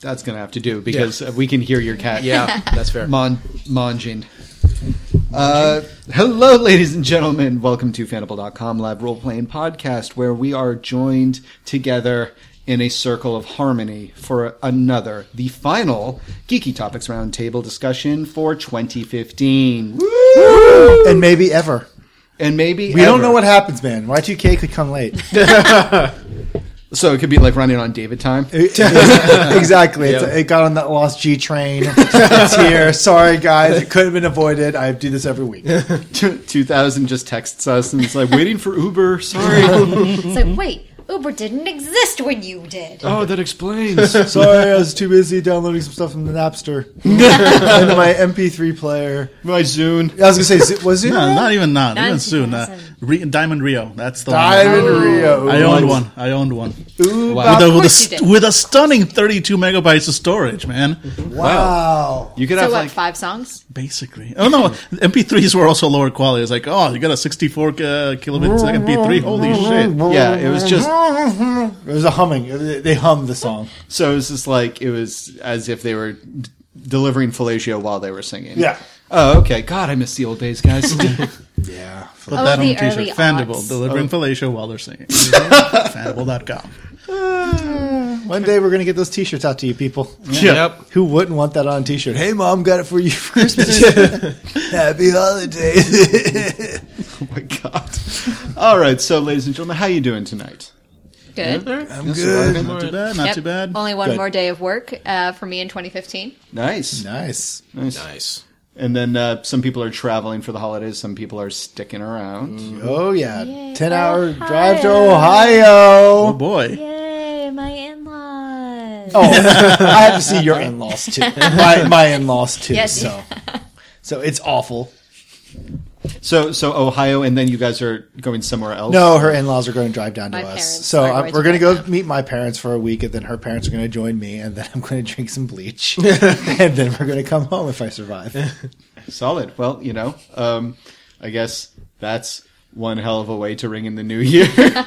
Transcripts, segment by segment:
that's gonna have to do because uh we can hear your cat. Yeah, that's fair. Mon- monging. Uh, hello, ladies and gentlemen. Welcome to Fandible.com live role playing podcast, where we are joined together in a circle of harmony for another, the final Geeky Topics Roundtable discussion for 2015. and maybe ever. And maybe We don't know what happens, man. Y2K could come late. So it could be like running on David time. exactly. It's- it got on that lost G train. it's here. Sorry, guys. It could have been avoided. I do this every week. 2000 just texts us and it's like, waiting for Uber. Sorry. It's like, wait, Uber didn't exist when you did. oh, that explains. Sorry, I was too busy downloading some stuff from the Napster and my MP3 player. My Zune. I was gonna say, Z- was it? No, not even not Not even soon. Uh, 2000. Re- Diamond Rio. That's the one. Diamond one. Rio. I owned one. I owned one Ooh, Wow. with, a, of with, a, course you st- did. with a stunning 32 megabytes of storage, man. wow. You could So have what? like five songs? Basically. Oh no, MP3s were also lower quality. It's like, oh, you got a 64 uh, kilobit second MP3. Holy shit! yeah, it was just It was a humming. They hummed the song. so it was just like it was as if they were d- delivering fellatio while they were singing. Yeah. Oh, okay. God, I miss the old days, guys. Yeah. Put Oh, that on the a t-shirt. Fandible, aughts. delivering oh. fellatio while they're singing. Fandible.com. Ah. One day we're gonna get those T-shirts out to you, people. Yep. Who wouldn't want that on a T-shirt? Hey, mom, got it for you for Christmas. Happy holidays. oh my God. All right. So, ladies and gentlemen, how you doing tonight? Good. I'm good. Not too bad. Not Yep. too bad. Only one Good. more day of work uh, for me in 2015. Nice. Nice. Nice. Nice. And then uh, some people are traveling for the holidays. Some people are sticking around. Oh yeah, Yay, ten hour Ohio. drive to Ohio. Oh boy. Yay, my in-laws. Oh, I have to see your in laws too. My my in laws too. Yes. So, so it's awful. So, so Ohio, and then you guys are going somewhere else. No, her in laws are going to drive down to My us. parents So are I'm, going we're to going to go down. meet my parents for a week, and then her parents are going to join me, and then I'm going to drink some bleach, and then we're going to come home if I survive. Solid. Well, you know, um, I guess that's one hell of a way to ring in the new year.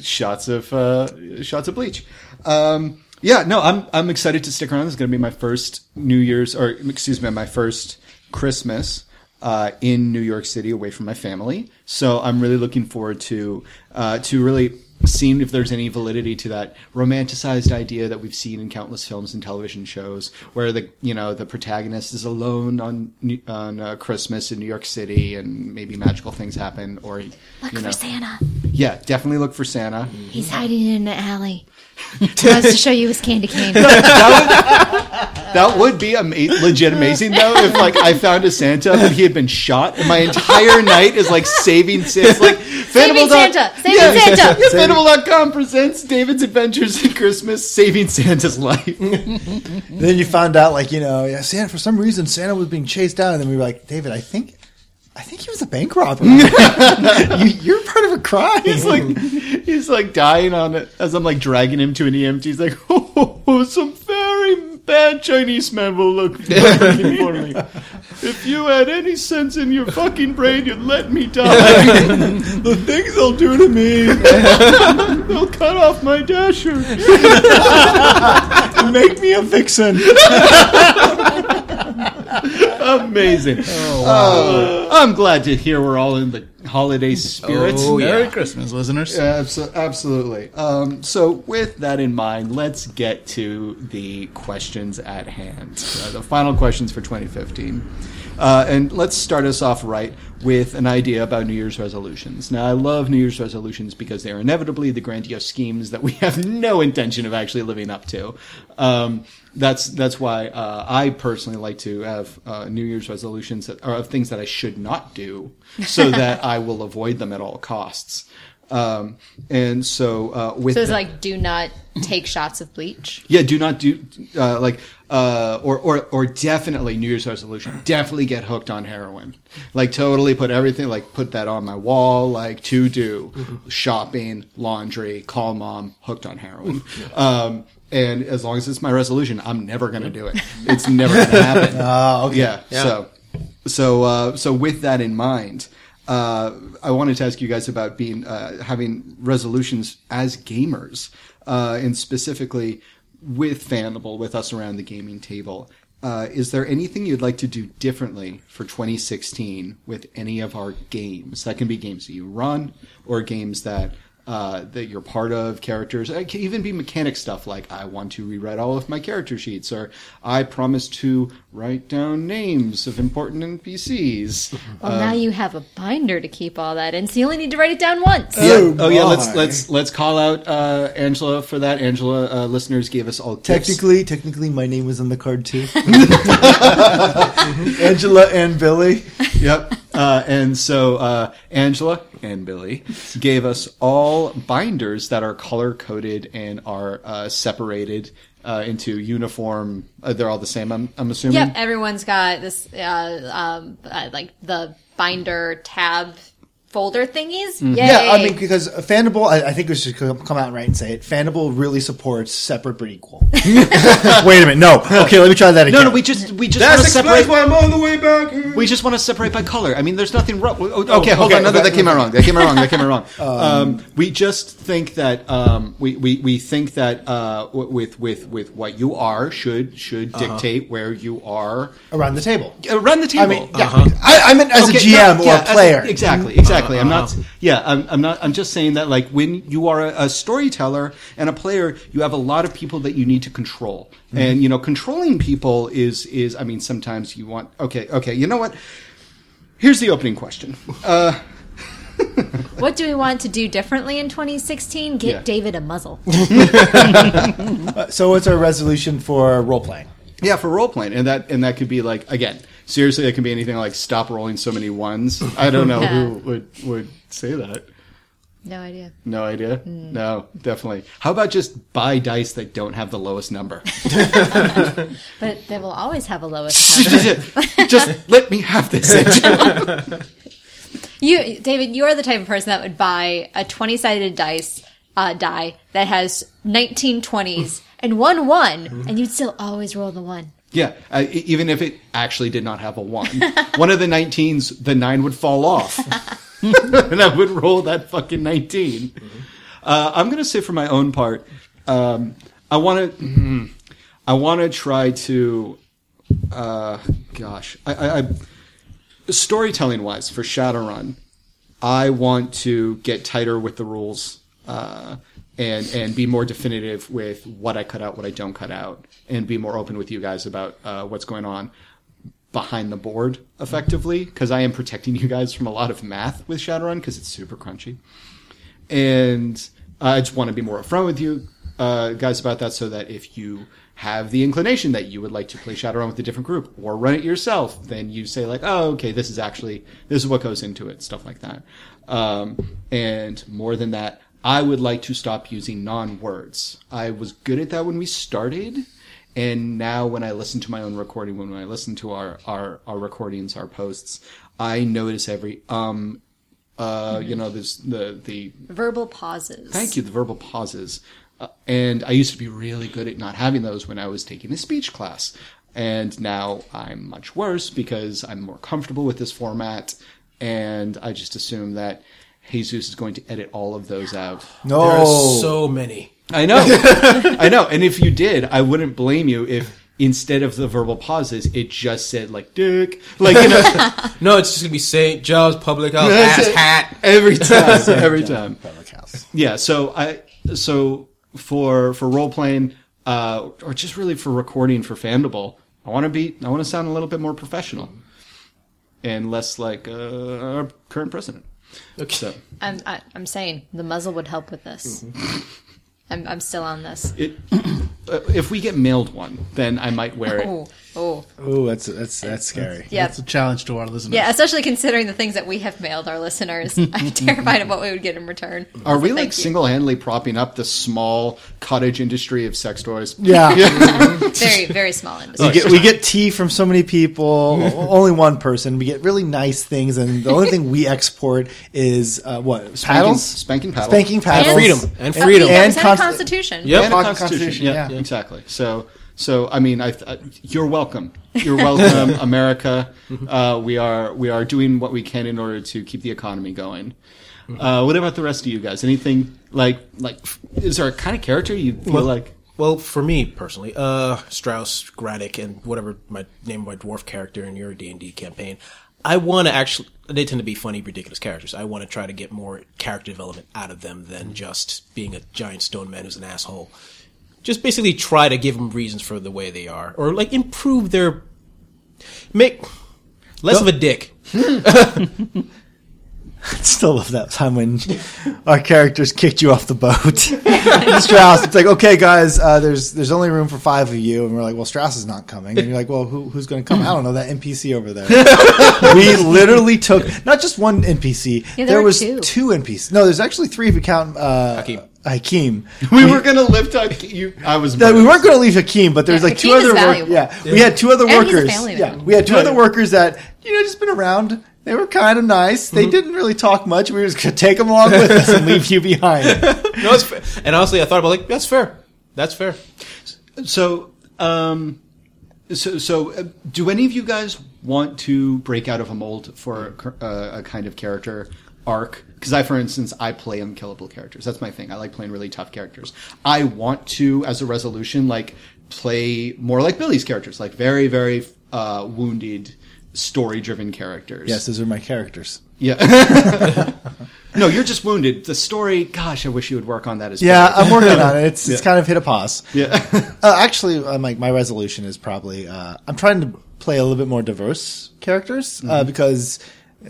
shots of uh, shots of bleach. Um, yeah, no, I'm I'm excited to stick around. This is going to be my first New Year's, or excuse me, my first Christmas uh, in New York City, away from my family. So I'm really looking forward to uh, to really seeing if there's any validity to that romanticized idea that we've seen in countless films and television shows, where the you know the protagonist is alone on on uh, Christmas in New York City, and maybe magical things happen, or Look you know, for Santa. yeah, definitely look for Santa. He's hiding in an alley. He wants to show you his candy cane. That would be ama- legit amazing though if like I found a Santa and he had been shot and my entire night is like saving Santa. Like Saving Fandible dot- Santa! Saving Yeah, Santa! Yeah, Fandible.com presents David's Adventures in Christmas, saving Santa's life. then you found out, like you know, yeah, Santa. For some reason, Santa was being chased down, and then we were like, David, I think. I think he was a bank robber. you, you're part of a crime. He's like he's like dying on it as I'm like dragging him to an EMT. He's like, oh, some very bad Chinese man will look for me. If you had any sense in your fucking brain, you'd let me die. the things they'll do to me. they'll cut off my dasher. make me a vixen. Amazing. Oh, uh, I'm glad to hear we're all in the holiday spirit. Oh, yeah. Merry Christmas, listeners. Yeah, abso- absolutely. Um, so, with that in mind, let's get to the questions at hand. Uh, the final questions for 2015. Uh, and let's start us off right with an idea about New Year's resolutions. Now, I love New Year's resolutions because they are inevitably the grandiose schemes that we have no intention of actually living up to. Um, that's that's why uh, I personally like to have uh, New Year's resolutions that are of things that I should not do, so that I will avoid them at all costs. Um, and so uh, with So it's that- like, do not take shots of bleach. yeah, do not do uh, like uh, or or or definitely New Year's resolution. Definitely get hooked on heroin. Like totally put everything like put that on my wall. Like to do shopping, laundry, call mom, hooked on heroin. Um, and as long as it's my resolution, I'm never gonna do it. It's never gonna happen. Ah, okay. Yeah. So, so, uh, so with that in mind, uh, I wanted to ask you guys about being uh, having resolutions as gamers, uh, and specifically with Fandible, with us around the gaming table, uh, is there anything you'd like to do differently for 2016 with any of our games? That can be games that you run or games that uh, that you're part of, characters. It can even be mechanic stuff like I want to rewrite all of my character sheets, or I promise to write down names of important NPCs. Well, now you have a binder to keep all that in, so you only need to write it down once. Oh, oh yeah, let's let's let's call out uh, Angela for that. Angela, uh, listeners gave us all tips. Technically, technically, my name was on the card too. Angela and Billy. yep. Uh, and so uh, Angela and Billy gave us all binders that are color coded and are uh, separated uh, into uniform. Uh, they're all the same. I'm, I'm assuming. Yep, everyone's got this, uh, um, uh, like the binder tab folder thingies. Yay. Yeah, I mean, because Fandible, I, I think we should come come out right and say it. Fandible really supports separate but equal. Wait a minute, no. Okay, let me try that again. No, no, we just we just That want to explains separate. why I'm all the way back here. We just want to separate by color. I mean, there's nothing wrong. oh, Okay, hold okay, on. No, no, okay. that came out wrong. That came out wrong. That came out wrong. Um, we just think that um, we, we we think that uh, with with with what you are should should dictate where you are around the table. around the table. I mean, yeah, I, I meant as Okay, a GM no, or yeah, a as player. Exactly, exactly. I'm not. Yeah, I'm, I'm not. I'm just saying that, like, when you are a, a storyteller and a player, you have a lot of people that you need to control, and you know, controlling people is is. I mean, sometimes you want. Okay, okay. You know what? Here's the opening question. Uh, What do we want to do differently in 2016? Get Yeah. David a muzzle. Uh, So, what's our resolution for role playing? Yeah, for role playing, and that and that could be like again. Seriously, it can be anything like stop rolling so many ones. I don't know who would would say that. no idea. No idea. No, definitely. How about just buy dice that don't have the lowest number? But they will always have a lowest number. just let me have this. You, David, you are the type of person that would buy a 20 sided dice uh, die that has 19 20s and one one, and you'd still always roll the one. yeah, uh, even if it actually did not have a one, one of the 19s, the nine would fall off, and I would roll that fucking 19. Uh, I'm gonna say for my own part, um, I want to, I want to try to, uh, gosh, I, I, I storytelling wise for Shadowrun, I want to get tighter with the rules uh, and and be more definitive with what I cut out, what I don't cut out, and be more open with you guys about uh, what's going on behind the board effectively because I am protecting you guys from a lot of math with Shadowrun because it's super crunchy, and I just want to be more upfront with you uh, guys about that so that if you have the inclination that you would like to play Shadowrun with a different group or run it yourself, then you say like, oh, okay, this is actually this is what goes into it, stuff like that. Um, and more than that, I would like to stop using non-words. I was good at that when we started. And now when I listen to my own recording, when I listen to our, our, our recordings, our posts, I notice every, um, uh, you know, there's the, the, Verbal pauses. Thank you. The verbal pauses. Uh, and I used to be really good at not having those when I was taking a speech class. And now I'm much worse because I'm more comfortable with this format. And I just assume that Jesus is going to edit all of those out. No, There are so many. I know. I know. And if you did, I wouldn't blame you if instead of the verbal pauses, it just said like dick. Like, you know, No, it's just gonna be St. John's Public House ass hat. every time. Every time. Public house. yeah so i so for for role playing uh or just really for recording for fandible i want to be i want to sound a little bit more professional and less like uh, our current president Okay. so I'm, I, I'm saying the muzzle would help with this. I'm, I'm still on this. it uh, if we get mailed one then i might wear it Oh, oh. Oh, that's that's that's scary. Yeah. That's a challenge to our listeners. Yeah, especially considering the things that we have mailed our listeners. I'm terrified of what we would get in return. are we like single-handedly propping up the small cottage industry of sex toys Yeah. Very, very small industry. We get, we get tea from so many people, only one person. We get really nice things, and the only thing we export is uh, what spanking, paddles, spanking paddle spanking paddles, And freedom. And freedom. Yeah, and and const- Constitution. Yep. and a Constitution, constitution. Yeah, yeah. exactly. So, so I mean, I, I you're welcome. You're welcome, America. Uh, we are we are doing what we can in order to keep the economy going. Uh, what about the rest of you guys? Anything like like? Is there a kind of character you feel like? Well, for me personally, uh, Strauss, Graddick, and whatever my name of my dwarf character in your D and D campaign, I want to actually. They tend to be funny, ridiculous characters. I want to try to get more character development out of them than just being a giant stone man who's an asshole. Just basically try to give them reasons for the way they are, or like improve their make less of a dick. Still love that time when our characters kicked you off the boat. Strauss, it's like, okay, guys, uh, there's there's only room for five of you, and we're like, well, Strauss is not coming, and you're like, well, who, who's going to come? I don't know that NPC over there. we literally took not just one NPC. there there were was two. two. NPCs. No, there's actually three if you count uh, Hakeem. Hakeem. We were gonna lift up you. I was. that we weren't going to leave Hakeem, but there's Yeah, like two Hakeem is other work, valuable. yeah, We had two other And he's a workers. family Yeah, we had two other workers that you know just been around. They were kind of nice. They didn't really talk much. We were just going to take them along with us and leave you behind. No, it's fair. And honestly, I thought about like that's fair. That's fair. So, um, so, so, uh, do any of you guys want to break out of a mold for uh, a kind of character arc? Because I, for instance, I play unkillable characters. That's my thing. I like playing really tough characters. I want to, as a resolution, like play more like Billy's characters, like very, very uh, wounded, story-driven characters. yes, those are my characters. Yeah. no, you're just wounded. The story, gosh, I wish you would work on that as well. Yeah, well. I'm working on it. It's it's kind of hit a pause. Yeah. Uh, actually, uh, my my resolution is probably uh, I'm trying to play a little bit more diverse characters uh, because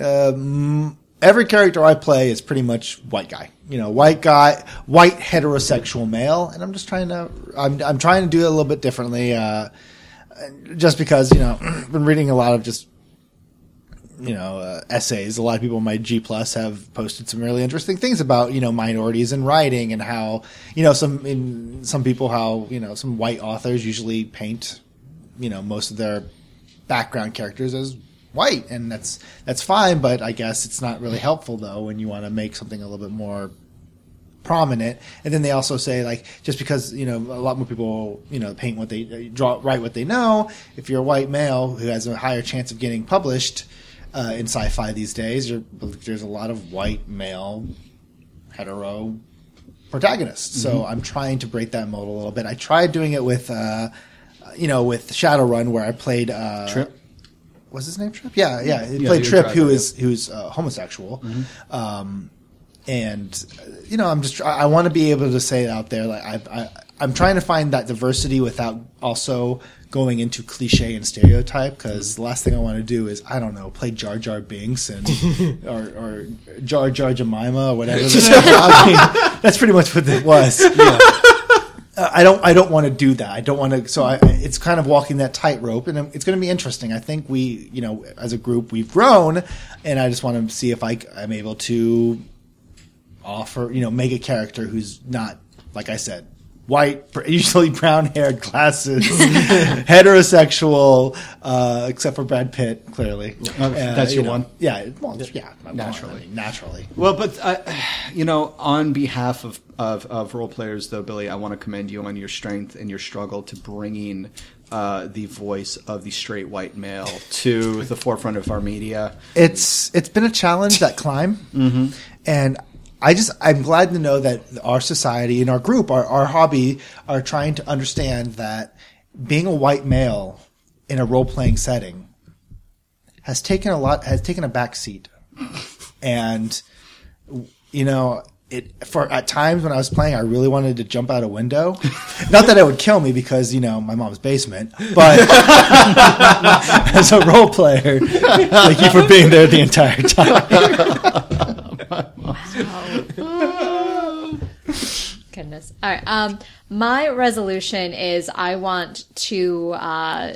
um, every character I play is pretty much white guy. You know, white guy, white heterosexual male, and I'm just trying to I'm I'm trying to do it a little bit differently. Uh, just because you know, I've been reading a lot of just you know uh, essays. A lot of people in my G plus have posted some really interesting things about you know minorities in writing and how you know some in some people how you know some white authors usually paint you know most of their background characters as white and that's that's fine but I guess it's not really helpful though when you want to make something a little bit more prominent. And then they also say like just because you know a lot more people you know paint what they draw write what they know if you're a white male who has a higher chance of getting published uh, in sci-fi these days you're, there's a lot of white male hetero protagonists. So i'm trying to break that mold a little bit. I tried doing it with uh, you know with shadowrun where i played uh, Trip. Was his name Trip? Yeah, yeah. He Yeah, played Trip, who is who's uh, homosexual. Um, and you know, I'm just I, I want to be able to say it out there. Like I, I, I'm trying to find that diversity without also going into cliche and stereotype. Because the last thing I want to do is I don't know play Jar Jar Binks and or, or Jar Jar Jemima or whatever. I mean, that's pretty much what it was. Yeah. I don't. I don't want to do that. I don't want to. So I, it's kind of walking that tightrope, and it's going to be interesting. I think we, you know, as a group, we've grown, and I just want to see if I, I, am able to offer, you know, make a character who's not, like I said, white, usually brown haired, glasses, heterosexual, uh, except for Brad Pitt, clearly. Oh, that's you your know, one? Yeah. Well, yeah. well, Naturally. I mean, naturally. Well, but uh, you know, on behalf of, of of role players, though, Billy, I want to commend you on your strength and your struggle to bringing uh, the voice of the straight white male to the forefront of our media. it's it's been a challenge that climb Mm-hmm. and i just i'm glad to know that our society and our group our, our hobby are trying to understand that being a white male in a role-playing setting has taken a lot has taken a back seat and you know it for at times when I was playing, I really wanted to jump out a window. Not that it would kill me because you know my mom's basement, but as a role player, thank you for being there the entire time. Goodness. All right. Um, my resolution is I want to uh,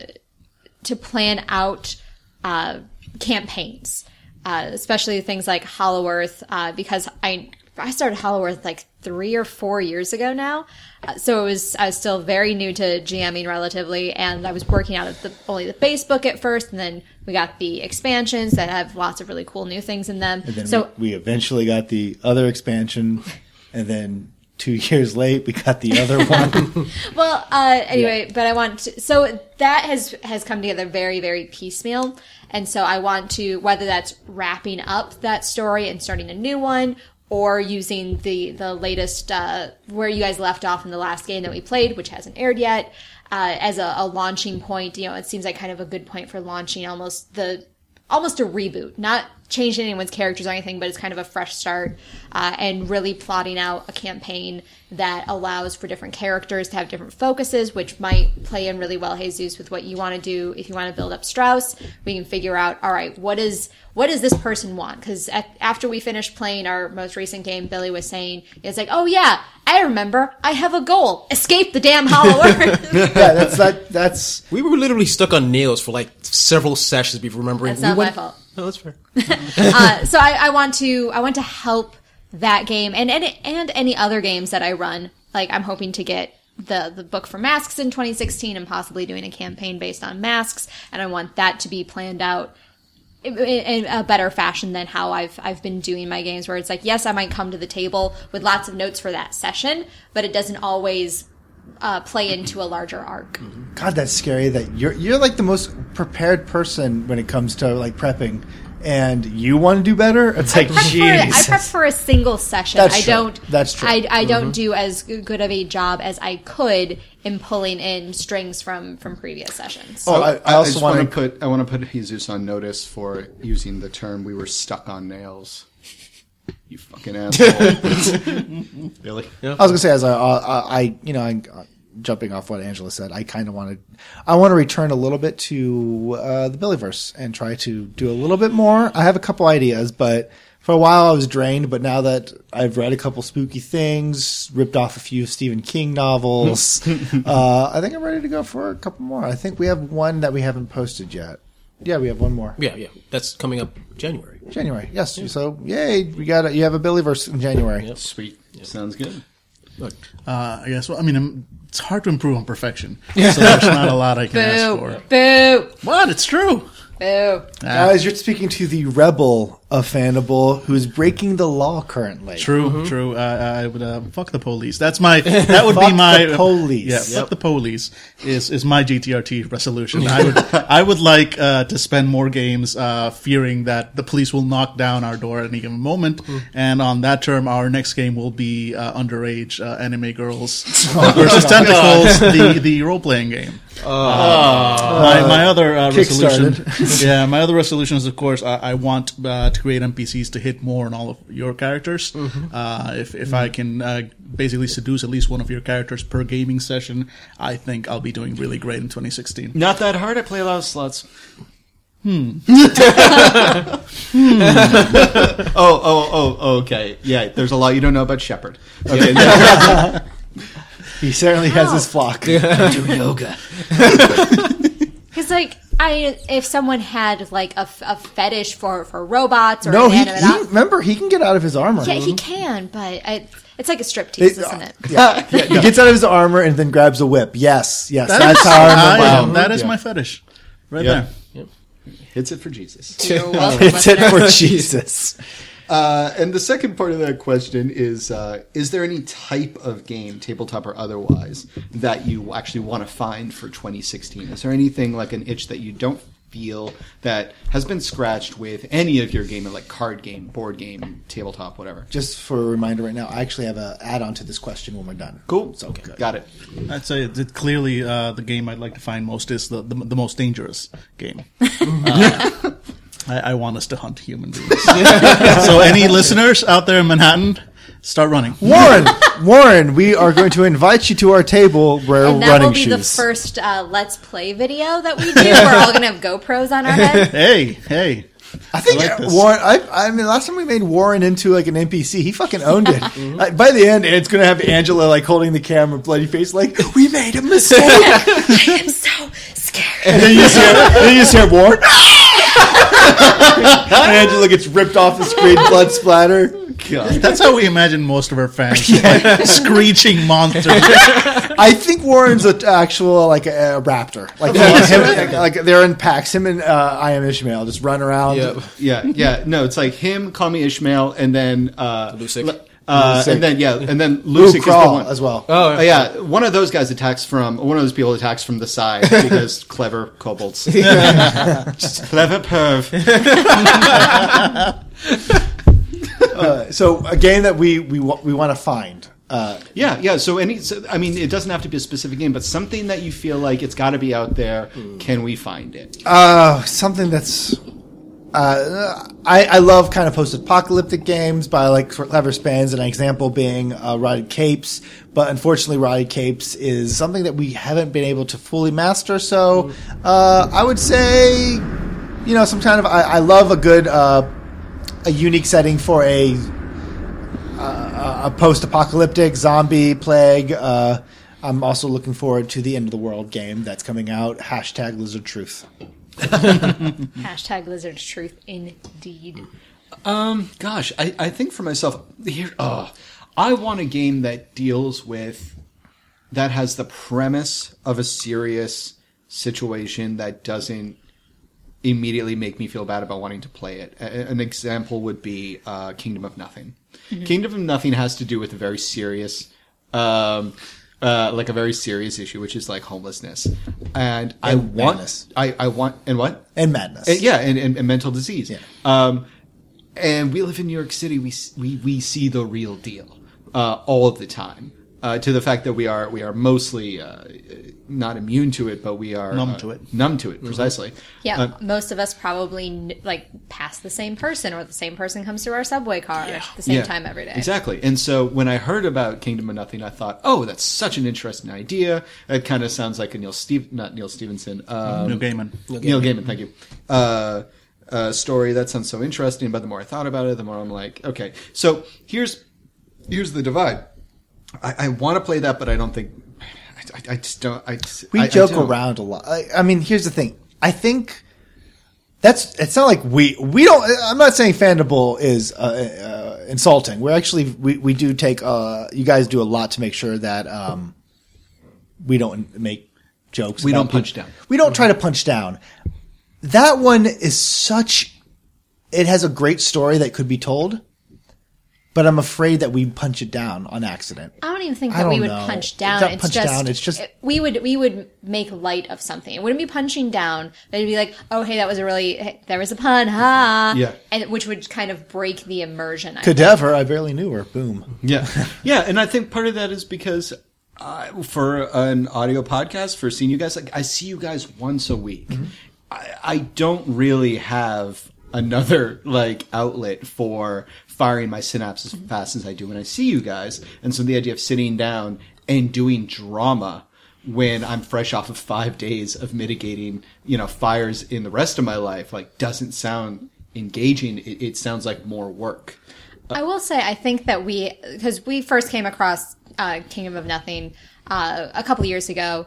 to plan out uh, campaigns, uh, especially things like Hollow Earth, uh, because I I started Hollow Earth like three or four years ago now. Uh, so it was I was still very new to GMing relatively, and I was working out of the, only the base book at first, and then we got the expansions that have lots of really cool new things in them. Then so we, we eventually got the other expansion, and then two years late we got the other one. Well, uh, anyway, but I want to, so that has has come together very very piecemeal, and so I want to whether that's wrapping up that story and starting a new one, or using the the latest uh, where you guys left off in the last game that we played, which hasn't aired yet, uh, as a, a launching point. You know, it seems like kind of a good point for launching almost the almost a reboot, not changing anyone's characters or anything, but it's kind of a fresh start uh, and really plotting out a campaign that allows for different characters to have different focuses, which might play in really well, Jesus, with what you want to do. If you want to build up Strauss, we can figure out, all right, what is what does this person want? Because after we finished playing our most recent game, Billy was saying, it's like, oh yeah, I remember, I have a goal: escape the damn Hollow Earth. yeah, that's that. That's We were literally stuck on nails for like several sessions before remembering. That's we not my went- fault. No, that's fair. uh, so I, I want to I want to help that game and any and any other games that I run. Like I'm hoping to get the the book for masks in 2016 and possibly doing a campaign based on masks, and I want that to be planned out in, in a better fashion than how I've I've been doing my games, where it's like yes, I might come to the table with lots of notes for that session, but it doesn't always uh, play into a larger arc. God, that's scary. That you're you're like the most prepared person when it comes to like prepping, and you want to do better. It's like, prep for, I Jesus. prep for a single session. That's I true. don't. That's true. I, I don't do as good of a job as I could in pulling in strings from from previous sessions. Oh, I, I also just want want to to put I want to put Jesus on notice for using the term "we were stuck on nails." You fucking asshole, Billy. I was gonna say as I, I, I you know, I, uh, jumping off what Angela said, I kind of want to, I want to return a little bit to uh, the Billyverse and try to do a little bit more. I have a couple ideas, but for a while I was drained. But now that I've read a couple spooky things, ripped off a few Stephen King novels, uh, I think I'm ready to go for a couple more. I think we have one that we haven't posted yet. Yeah, we have one more. Yeah, yeah. That's coming up January. January, yes. So, yay, we got it. You have a Billy verse in January. Sweet, sounds good. Look, Uh, I guess. Well, I mean, um, it's hard to improve on perfection, so there's not a lot I can ask boo, for. boo, What? It's true. boo. Guys, you're speaking to the rebel of Fandible who's breaking the law currently. True, true. Uh, I would uh, fuck the police. That's my. That would be my the police. Yeah, fuck the police is is my GTRT resolution. I would I would like uh, to spend more games uh, fearing that the police will knock down our door at any given moment, and on that term, our next game will be uh, underage uh, anime girls versus tentacles, the the role playing game. my my other uh, resolution, yeah, my other resolution is of course I, I want uh, to create NPCs to hit more on all of your characters. Uh, if if I can uh, basically seduce at least one of your characters per gaming session, I think I'll be doing really great in 2016. Not that hard. I play a lot of sluts. Hmm. oh, oh, oh, oh, okay. Yeah, there's a lot you don't know about Shepard. Okay, He certainly has his flock. do yoga. Because like I, if someone had like a, f- a fetish for for robots or No, he, he remember he can get out of his armor. yeah, he mm-hmm. can, but I, it's like a striptease, isn't it? Uh, yeah, yeah, he gets out of his armor and then grabs a whip. Yes, yes, that's how I I remember. that is Yeah. my fetish, right Yeah. there. Hits it for Jesus. You're It's it for Jesus. Uh, and the second part of that question is: uh, Is there any type of game, tabletop or otherwise, that you actually want to find for 2016? Is there anything like an itch that you don't feel that has been scratched with any of your game, like card game, board game, tabletop, whatever? Just for a reminder, right now, I actually have an add-on to this question when we're done. Cool. So good. Got it. I'd say it, it clearly uh, the game I'd like to find most is the the, the most dangerous game. I, I want us to hunt human beings. so any listeners out there in Manhattan, start running. Warren, Warren, we are going to invite you to our table where And that running will be shoes. the first uh, Let's Play video that we do. We're all gonna have GoPros on our head. Hey, hey. I think I like. Warren. I, I mean, last time we made Warren into like an NPC, he fucking owned it. Uh, by the end, it's going to have Angela like holding the camera, bloody face, like we made a mistake. I am so scared. and then you just hear, then you just hear Warren. And Angela gets ripped off the screen, blood splatter. God. That's how we imagine most of our fans. Like screeching monsters. I think Warren's an actual like a, a raptor. Like, him, like, like they're in packs. Him and uh, I am Ishmael just run around. Yep. Yeah, yeah. No, it's like him, call me Ishmael, and then uh, Lucic. le- Uh, and then yeah, and then Ooh, Lucic the one as well. Oh, Uh, yeah, one of those guys attacks from one of those people attacks from the side because clever kobolds, just clever perv. Uh, so a game that we we we want to find. Uh, Yeah, yeah. So any, so, I mean, it doesn't have to be a specific game, but something that you feel like it's got to be out there. Can we find it? Uh, something that's. Uh, I, I love kind of post-apocalyptic games by like clever spins. An example being uh, Rotted Capes, but unfortunately, Rotted Capes is something that we haven't been able to fully master. So, uh, I would say, you know, some kind of. I, I love a good, uh, a unique setting for a uh, a post-apocalyptic zombie plague. I'm also looking forward to the end of the world game that's coming out. Hashtag Lizard Truth. Hashtag lizard truth indeed. Um, gosh, I, I think for myself here, oh, I want a game that deals with that has the premise of a serious situation that doesn't immediately make me feel bad about wanting to play it. A- an example would be uh, Kingdom of Nothing. Kingdom of Nothing has to do with a very serious, um, uh, like a very serious issue, which is like homelessness, and, I And want, madness. I, I want, and what? and madness. Uh, yeah, and, and, and mental disease. Yeah. Um, and we live in New York City. We we we see the real deal uh, all of the time. Uh, to the fact that we are we are mostly uh, not immune to it, but we are Numb uh, to it. Numb to it, precisely. Yeah, Uh, most of us probably kn- like pass the same person, or the same person comes through our subway car at the same yeah, time every day. Exactly. And so when I heard about Kingdom of Nothing, I thought, oh, that's such an interesting idea. It kind of sounds like a Neil Steve, not Neal Stephenson, um, Neil Gaiman. Neil Gaiman, thank you. Uh, uh, story that sounds so interesting, but the more I thought about it, the more I'm like, okay. So here's here's the divide. I, I want to play that, but I don't think. I, I, I just don't. I, we I- I joke don't. around a lot. I, I mean, here's the thing. I think that's. It's not like we we don't. I'm not saying Fandible is uh, uh, insulting. We're actually we we do take. Uh, you guys do a lot to make sure that um, we don't make jokes. We don't punch people. down. We don't try to punch down. That one is such. It has a great story that could be told, but I'm afraid that we punch it down on accident. I don't even think that we would know. punch down. It's not It's just, down, it's just- it- we would we would make light of something. It wouldn't be punching down. It'd be like, oh hey, that was a really hey, there was a pun, ha, Yeah. and which would kind of break the immersion. I think. Cadaver, I barely knew her. Boom. Yeah, yeah, and I think part of that is because uh, for an audio podcast, for seeing you guys, like I see you guys once a week. I, I don't really have another like outlet for firing my synapses as fast as I do when I see you guys, and so the idea of sitting down and doing drama when I'm fresh off of five days of mitigating, you know, fires in the rest of my life, like doesn't sound engaging. It, it sounds like more work. I will say, I think that we, because we first came across uh, Kingdom of Nothing uh, a couple years ago,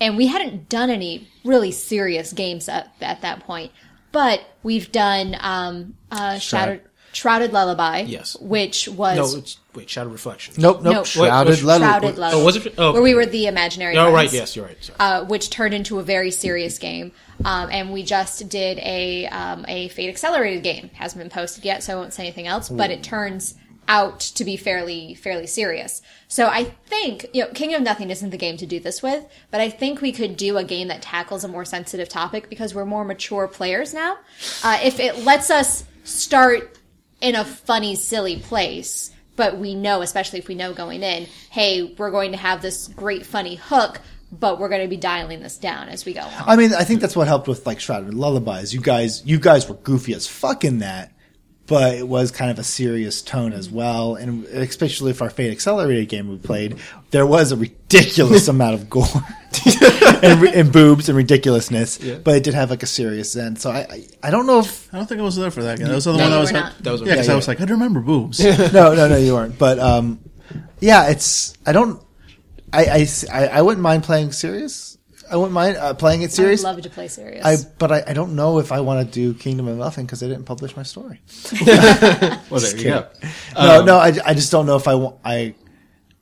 and we hadn't done any really serious games at, at that point. But we've done um, uh, Shattered, Shrouded Lullaby, Yes. which was No, it's wait, Shadow Reflection. Nope, nope. No. Shrouded What- leather. Shrouded Lullaby. Oh, was it? Oh, where we were the imaginary. Oh, right. Yes, you're right. Uh, which turned into a very serious game. Um, and we just did a um, a Fate Accelerated game. Hasn't been posted yet, so I won't say anything else. But it turns out to be fairly fairly serious. So I think you know, King of Nothing isn't the game to do this with, but I think we could do a game that tackles a more sensitive topic because we're more mature players now. Uh, if it lets us start in a funny, silly place, but we know, especially if we know going in, hey, we're going to have this great, funny hook, but we're going to be dialing this down as we go on. I mean, I think that's what helped with like Shrouded Lullabies. You guys, you guys were goofy as fuck in that, but it was kind of a serious tone as well. And especially for our Fate Accelerated game we played, there was a ridiculous amount of gore and, and boobs and ridiculousness, but it did have like a serious end. So I, I, I don't know if I don't think I was there for that. game. That was the No, one that was like, not. That was yeah, because Yeah, I was like, I don't remember boobs. no, no, no, you weren't. But um, yeah, it's I don't, I, I, I, I wouldn't mind playing serious. I wouldn't mind uh, playing it I'd serious. love to play serious. I, but I, I don't know if I want to do Kingdom of Nothing because they didn't publish my story. Well, there you go. No, no, I, I just don't know if I want. I,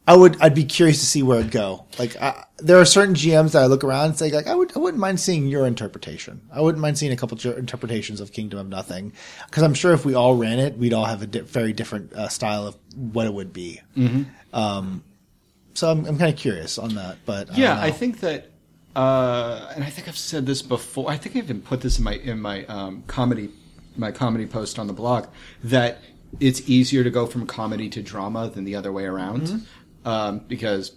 I would. I'd be curious to see where it'd go. Like, I, there are certain GMs that I look around and say, like, I would, I wouldn't mind seeing your interpretation. I wouldn't mind seeing a couple of interpretations of Kingdom of Nothing because I'm sure if we all ran it, we'd all have a di- very different uh, style of what it would be. Mm-hmm. Um, so I'm, I'm kind of curious on that. But Yeah, don't know. I think that, uh, and I think I've said this before. I think I even put this in my in my um, comedy my comedy post on the blog that it's easier to go from comedy to drama than the other way around, Mm-hmm. um, because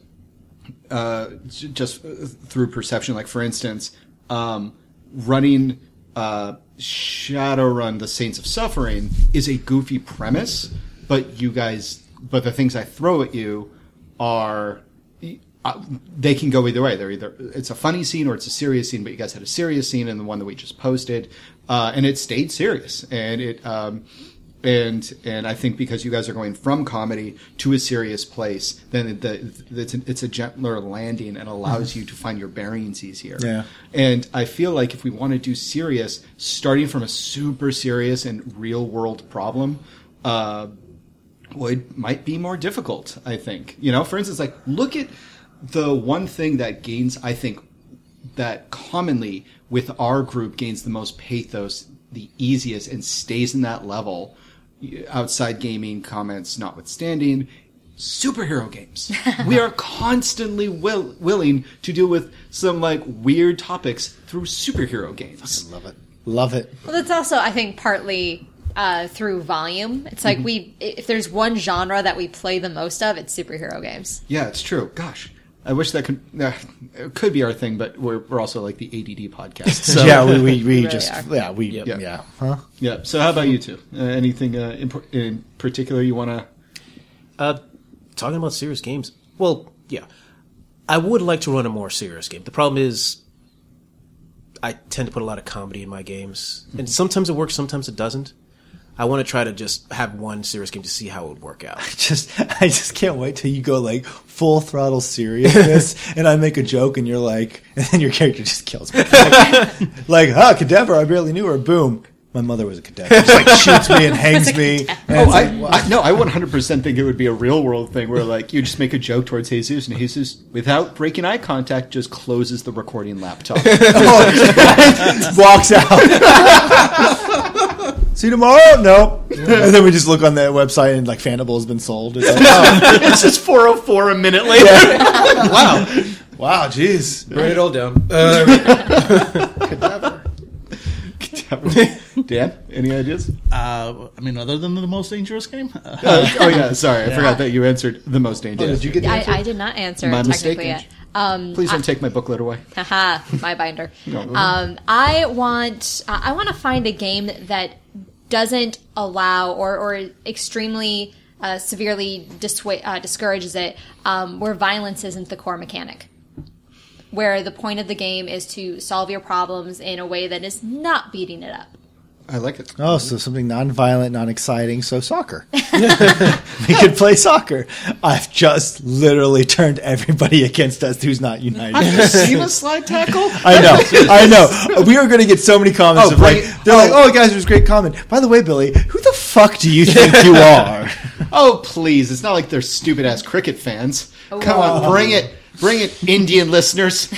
uh, just uh, through perception. Like for instance, um, running uh, Shadowrun: The Saints of Suffering is a goofy premise, but you guys, but the things I throw at you are. Uh, they can go either way. They're either it's a funny scene or it's a serious scene. But you guys had a serious scene in the one that we just posted, uh, and it stayed serious. And it um, and and I think because you guys are going from comedy to a serious place, then the, it's, a, it's a gentler landing and allows you to find your bearings easier. Yeah. And I feel like if we want to do serious, starting from a super serious and real world problem, uh, would might be more difficult. I think you know, for instance, like look at the one thing that gains. I think that commonly with our group gains the most pathos, the easiest, and stays in that level. Outside gaming comments notwithstanding, superhero games. we are constantly will, willing to deal with some like weird topics through superhero games. Love it. Love it. Well, that's also, I think, partly uh, through volume. It's like we, if there's one genre that we play the most of, it's superhero games. Yeah, it's true. Gosh, I wish that could uh, it could be our thing, but we're we're also like the ADD podcast. So yeah, we, we, we really just, are. yeah, we, Yep. yeah. Huh? yeah. So how about you two? Uh, anything uh, in, in particular you want to? Uh, talking about serious games. Well, yeah, I would like to run a more serious game. The problem is, I tend to put a lot of comedy in my games, and sometimes it works, sometimes it doesn't. I want to try to just have one serious game to see how it would work out. Just, I just can't wait till you go like full throttle seriousness, and I make a joke, and you're like, and then your character just kills me. Like, like huh, cadaver, I barely knew her. Boom. My mother was a cadaver. Just like shoots me and hangs me. And Oh, I, like, wow. I no, I 100% think it would be a real world thing where like you just make a joke towards Jesus and Jesus, without breaking eye contact, just closes the recording laptop. Oh, walks out. See you tomorrow? No. And then we just look on the website and like Fandible has been sold. It's like, oh, it's just 404 a minute later. wow. Wow, jeez. Write it all down. Uh, Dan, any ideas? Uh, I mean, other than the most dangerous game, uh, oh yeah, sorry, I forgot that you answered the most dangerous. Did you get the? I, I did not answer My technically mistake. yet. Um, Please don't take my booklet away. haha, my binder. No. Um, I want uh, I want to find a game that doesn't allow or or extremely uh, severely uh, discourages it, um, where violence isn't the core mechanic. Where the point of the game is to solve your problems in a way that is not beating it up. I like it. Oh, so mm-hmm. something non-violent, non-exciting. So soccer. we could play soccer. I've just literally turned everybody against us who's not united. seen a slide tackle? I know, I know. We are going to get so many comments Oh, of like, it- they're like, oh. "Oh, guys, it was a great comment." By the way, Billy, who the fuck do you think you are? Oh please! It's not like they're stupid ass cricket fans. Come on, bring it, bring it, Indian listeners.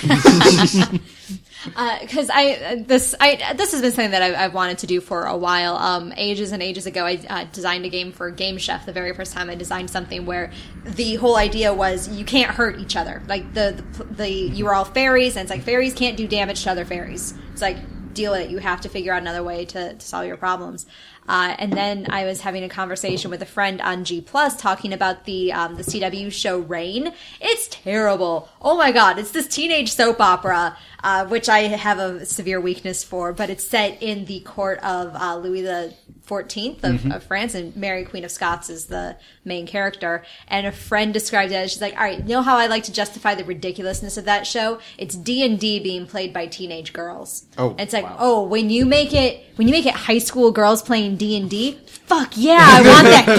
Because I uh, this I this has been something that I, I've wanted to do for a while. Um, ages and ages ago, I uh, designed a game for Game Chef. The very first time I designed something where the whole idea was you can't hurt each other. Like the the, the you are all fairies, and it's like fairies can't do damage to other fairies. It's like deal with it. You have to figure out another way to, to solve your problems. Uh, and then I was having a conversation with a friend on G Plus talking about the um, the CW show Reign. It's terrible. Oh my god! It's this teenage soap opera, uh, which I have a severe weakness for. But it's set in the court of uh, Louis the Fourteenth of, of France, and Mary Queen of Scots is the main character. And a friend described it as she's like, "All right, you know how I like to justify the ridiculousness of that show? It's D and D being played by teenage girls. Oh, And it's like, oh, when you make it when you make it high school girls playing D and D, fuck yeah, I want that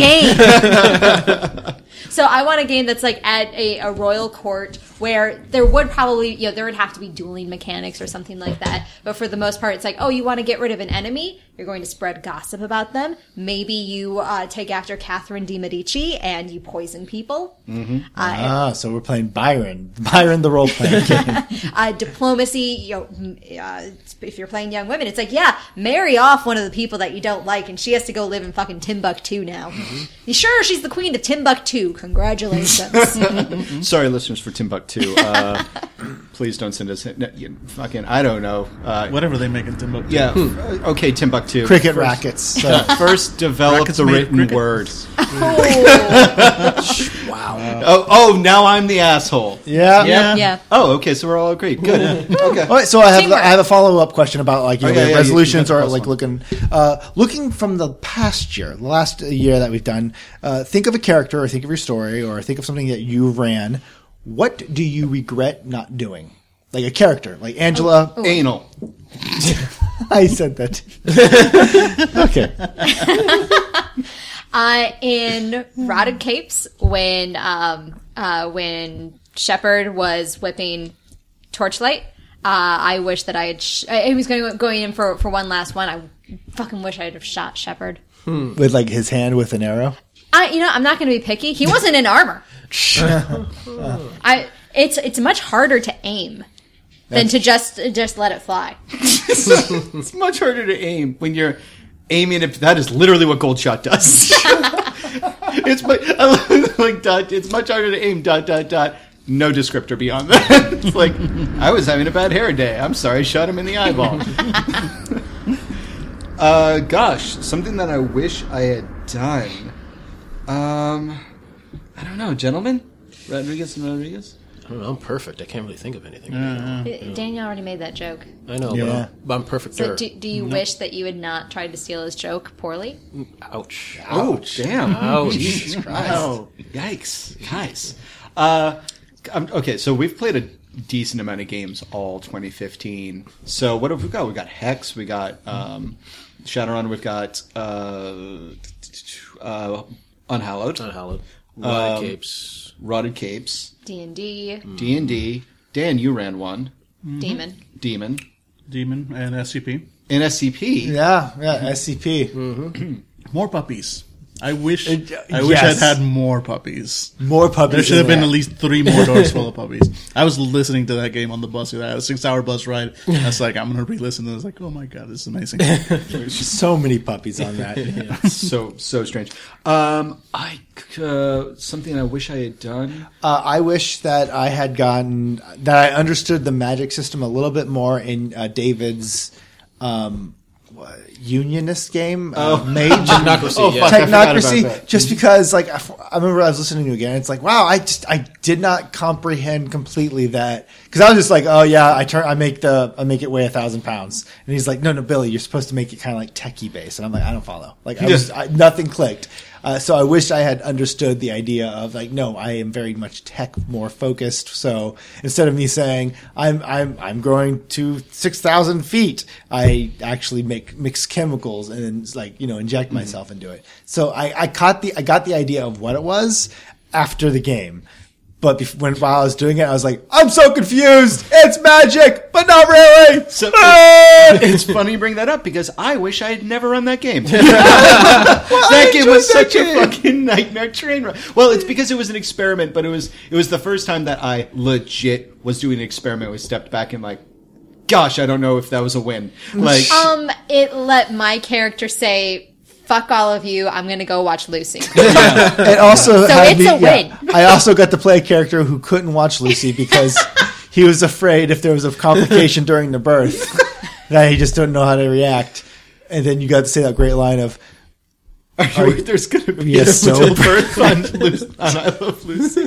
game. so I want a game that's like at a, a royal court where there would probably you know there would have to be dueling mechanics or something like that. But for the most part, it's like, oh, you want to get rid of an enemy, you're going to spread gossip about them. Maybe you uh, take after Catherine de Medici and you poison people. Mm-hmm. Uh, Ah, so we're playing Byron, Byron the role playing game. uh, diplomacy. You know, uh, if you're playing young women, it's like, yeah, marry off one of the people that you don't like, and she has to go live in fucking Timbuktu now. You sure she's the queen of Timbuktu? Timbuktu. Congratulations. Sorry, listeners for Timbuktu. Uh, please don't send us. No, you, fucking, I don't know. Uh, Whatever they make in Timbuktu. yeah. uh, Okay, Timbuktu. Cricket First- rackets. So. First, develop Rackets the written cricket? word. oh, Wow. Oh, oh, now I'm the asshole. yeah. Yeah. yeah. Oh, okay, so we're all agreed. Good. okay. All right, so I have Teamwork. I have a follow up question about like you know, Oh, yeah, yeah, resolutions you- you or like first looking uh, looking from the past year, the last year that we've done. Uh, think of a character, or think of your story, or think of something that you ran. What do you regret not doing? Like a character, like Angela. Anal. I said that. okay. Uh, in Rotted Capes, when um, uh, when Shepard was whipping Torchlight, uh, I wish that I had. Sh- I I was going going in for for one last one. I fucking wish I'd have shot Shepard. With like his hand with an arrow. I, you know, I'm not going to be picky. He wasn't in armor. I. It's it's much harder to aim than to just just let it fly. It's much harder to aim when you're aiming. If that is literally what Gold Shot does. it's mu- I love, like dot. It's much harder to aim. Dot dot dot. No descriptor beyond that. it's like I was having a bad hair day. I'm sorry. Shot him in the eyeball. uh, gosh, something that I wish I had done. Um, I don't know, gentlemen. Rodriguez and Rodriguez. I don't know, I'm perfect. I can't really think of anything. Daniel already made that joke. I know, Yeah. but, I'm, I'm perfect. So do, do you wish that you had not tried to steal his joke poorly? Ouch. Oh, damn. Ouch. Jesus Christ. Oh, yikes. Guys. Uh, um, okay, so we've played a decent amount of games all 2015. So what have we got? We got Hex, we got um, Shadowrun, we've got uh, uh, Unhallowed, Unhallowed. Um, Rotted capes. Rotted Capes, D and D, D&D. Dan, you ran one. demon. Demon. Demon and SCP. And SCP. Yeah, yeah. SCP. More puppies. I wish. It- I wish yes. I'd had more puppies. More puppies. There should have been there. at least three more doors full of puppies. I was listening to that game on the bus. I had a six-hour bus ride. I was like, I'm gonna re-listen. And I was like, oh my god, this is amazing. so many puppies on that. so, so strange. Um, I, uh, something I wish I had done. Uh, I wish that I had gotten that I understood the magic system a little bit more in uh, David's um, what, unionist game, uh, Mage. Technocracy, Oh, yeah. fuck. I forgot about Technocracy, just because, like, I, I remember I was listening to it again. It's like, wow, I just I did not comprehend completely that because I was just like, oh yeah, I turn, I make the, I make it weigh a thousand pounds, and he's like, no, no, Billy, you're supposed to make it kind of like techie based, and I'm like, I don't follow, like, I was, I, nothing clicked. Uh, so I wish I had understood the idea of like, no, I am very much tech more focused. So instead of me saying I'm I'm I'm growing to six thousand feet, I actually make mix chemicals and like you know inject myself into it. So I, I caught the I got the idea of what it was after the game. But bef- when while I was doing it, I was like, "I'm so confused. It's magic, but not really." So Ah! it's funny you bring that up because I wish I had never run that game. that game was that such a fucking nightmare train wreck. Well, it's because it was an experiment, but it was it was the first time that I legit was doing an experiment. We stepped back and like, gosh, I don't know if that was a win. Like, Um, it let my character say, "Fuck all of you. I'm gonna go watch Lucy." It also So had it's me, a yeah. I also got to play a character who couldn't watch Lucy because he was afraid if there was a complication during the birth that he just didn't know how to react. And then you got to say that great line of, are you, you- there's going to be you a so- stillbirth on, Lucy, on I Love Lucy.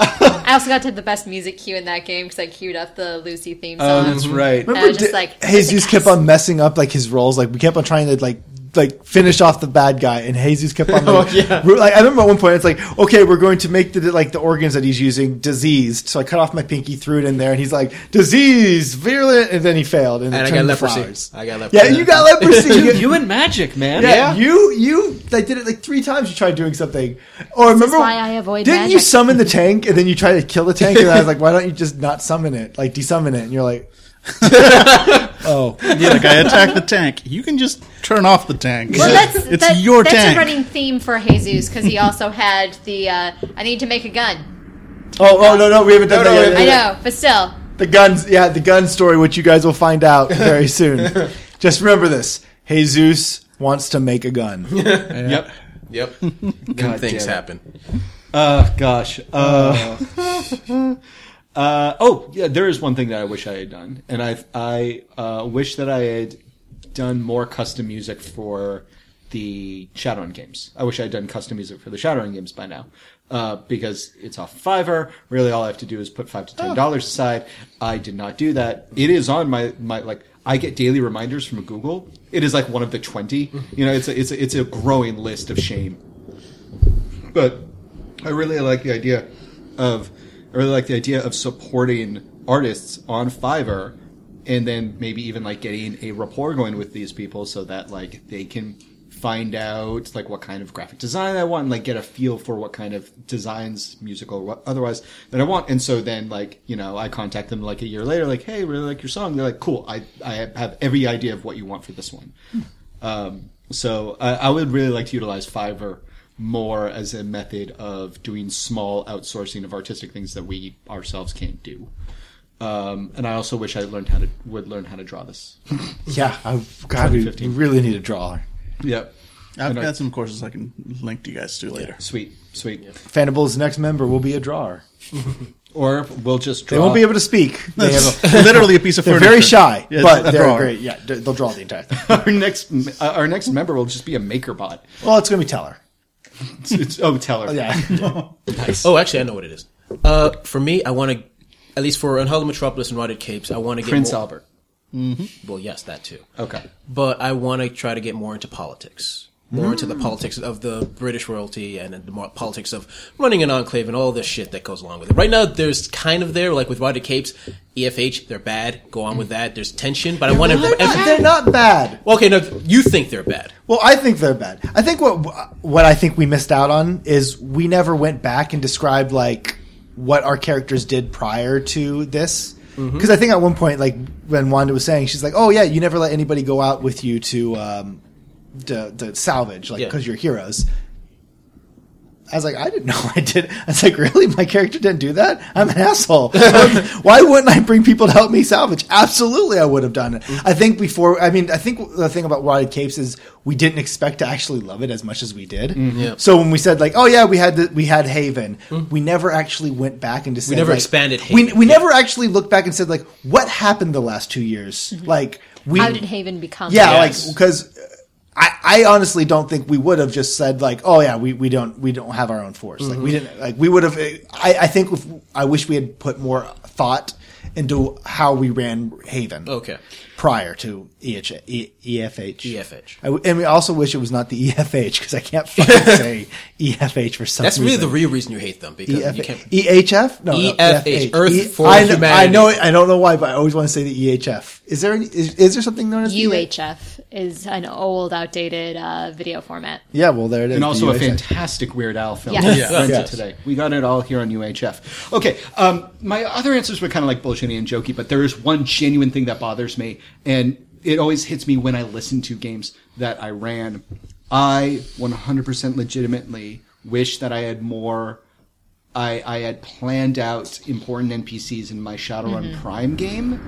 I also got to the best music cue in that game because I queued up the Lucy theme Oh, that's right. And I was just like, Jesus kept on messing up like his roles. Like we kept on trying to like like finish off the bad guy, and Jesus kept on like, Oh, yeah. like I remember at one point it's like, okay, we're going to make the like the organs that he's using diseased. So I cut off my pinky, threw it in there, and he's like, disease, virulent, and then he failed, and, it And I got to leprosy. flowers. I got leprosy. Yeah, you got leprosy. You- you and magic, man. Yeah, you you I did it like three times. You tried doing something, or remember why I avoid Didn't you summon the tank and then you try to kill the tank? And I was like, why don't you just not summon it, like desummon it? And you're like, oh, yeah, like I attack the tank. You can just turn off the tank. Well, that's it's that- your that's tank. a running theme for Jesus because he also had the uh, "I need to make a gun." oh, oh no, no, we haven't done No, no, that yet. I know, but still, The guns, yeah, the gun story, which you guys will find out very soon. just remember this: Jesus wants to make a gun. Yep. Yep. Good things damn it. happen. Uh, gosh. Uh, uh, oh, yeah, there is one thing that I wish I had done. And I, I, uh, wish that I had done more custom music for the Shadowrun games. I wish I had done custom music for the Shadowrun games by now. Uh, because it's off Fiverr. Really all I have to do is put five to ten dollars aside. I did not do that. It is on my, my, like, I get daily reminders from Google. It is like one of the 20. You know, it's a, it's a, it's a growing list of shame. But I really like the idea of I really like the idea of supporting artists on Fiverr and then maybe even like getting a rapport going with these people so that like they can find out like what kind of graphic design I want and like get a feel for what kind of designs musical or otherwise that I want. And so then like you know I contact them like a year later like hey really like your song. They're like cool. I I have every idea of what you want for this one. Um, so I, I would really like to utilize Fiverr more as a method of doing small outsourcing of artistic things that we ourselves can't do. Um, and I also wish I learned how to would learn how to draw this. Yeah, I God, we, we really need a drawer. yep. I've And I- got some courses I can link to you guys to later. Sweet, sweet. Fandibles' next member will be a drawer. Or we'll just draw. They won't be able to speak. They have a, Literally a piece of they're furniture. very shy, Yeah, but they're drawer. great. Yeah, they- they'll draw the entire thing. our next uh, our next member will just be a maker bot. Well, it's going to be Teller. It's, it's, oh, tell her. Yeah. Oh, actually, I know what it is. Uh, for me, I want to, at least for Unhallowed Metropolis and Rotted Capes, I want to get Prince more, Albert. Well, yes, that too. Okay. But I want to try to get more into politics. More into the politics of the British royalty and the politics of running an enclave and all this shit that goes along with it. Right now, there's kind of there, like with Rotted Capes, EFH, they're bad. Go on with that. There's tension, but I want to. they're, not, they're not bad. Well, okay, no, you think they're bad. Well, I think they're bad. I think what what I think we missed out on is we never went back and described like what our characters did prior to this. Because I think at one point, like when Wanda was saying, she's like, "Oh yeah, you never let anybody go out with you to um, to, to salvage, like Yeah. because you're heroes." I was like, I didn't know I did. I was like, really? My character didn't do that? I'm an asshole. Like, Why wouldn't I bring people to help me salvage? Absolutely, I would have done it. Mm-hmm. I think before, I mean, I think the thing about Rotted Capes is we didn't expect to actually love it as much as we did. Mm-hmm. Yeah. So when we said like, oh yeah, we had the, we had Haven, mm-hmm. we never actually went back and just said, never like- expanded We, Haven. we never actually looked back and said like, what happened the last two years? Like we, How did Haven become? yeah, Yes. like because I, I honestly don't think we would have just said like, oh yeah, we, we don't we don't have our own force. Like we mm-hmm. didn't like we would have. I, I think if, I wish we had put more thought into how we ran Haven. Okay. Prior to EH, e, EFH. EFH. I w and we also wish it was not the EFH because I can't fucking say EFH for some That's reason. really the real reason you hate them because you can't. EHF? No, no, EFH, Earth E- for I know, I know. I don't know why, but I always want to say the EHF. Is there any? Is, is there something known as the? UHF is an old, outdated uh, video format. Yeah, well, there it is. And also a fantastic Weird Al film. Yes. Rented Yeah. Yes. today. We got it all here on UHF. Okay, um, my other answers were kind of like bullshitty and jokey, but there is one genuine thing that bothers me, and it always hits me when I listen to games that I ran. I 100% legitimately wish that I had more. I, I had planned out important NPCs in my Shadowrun Prime game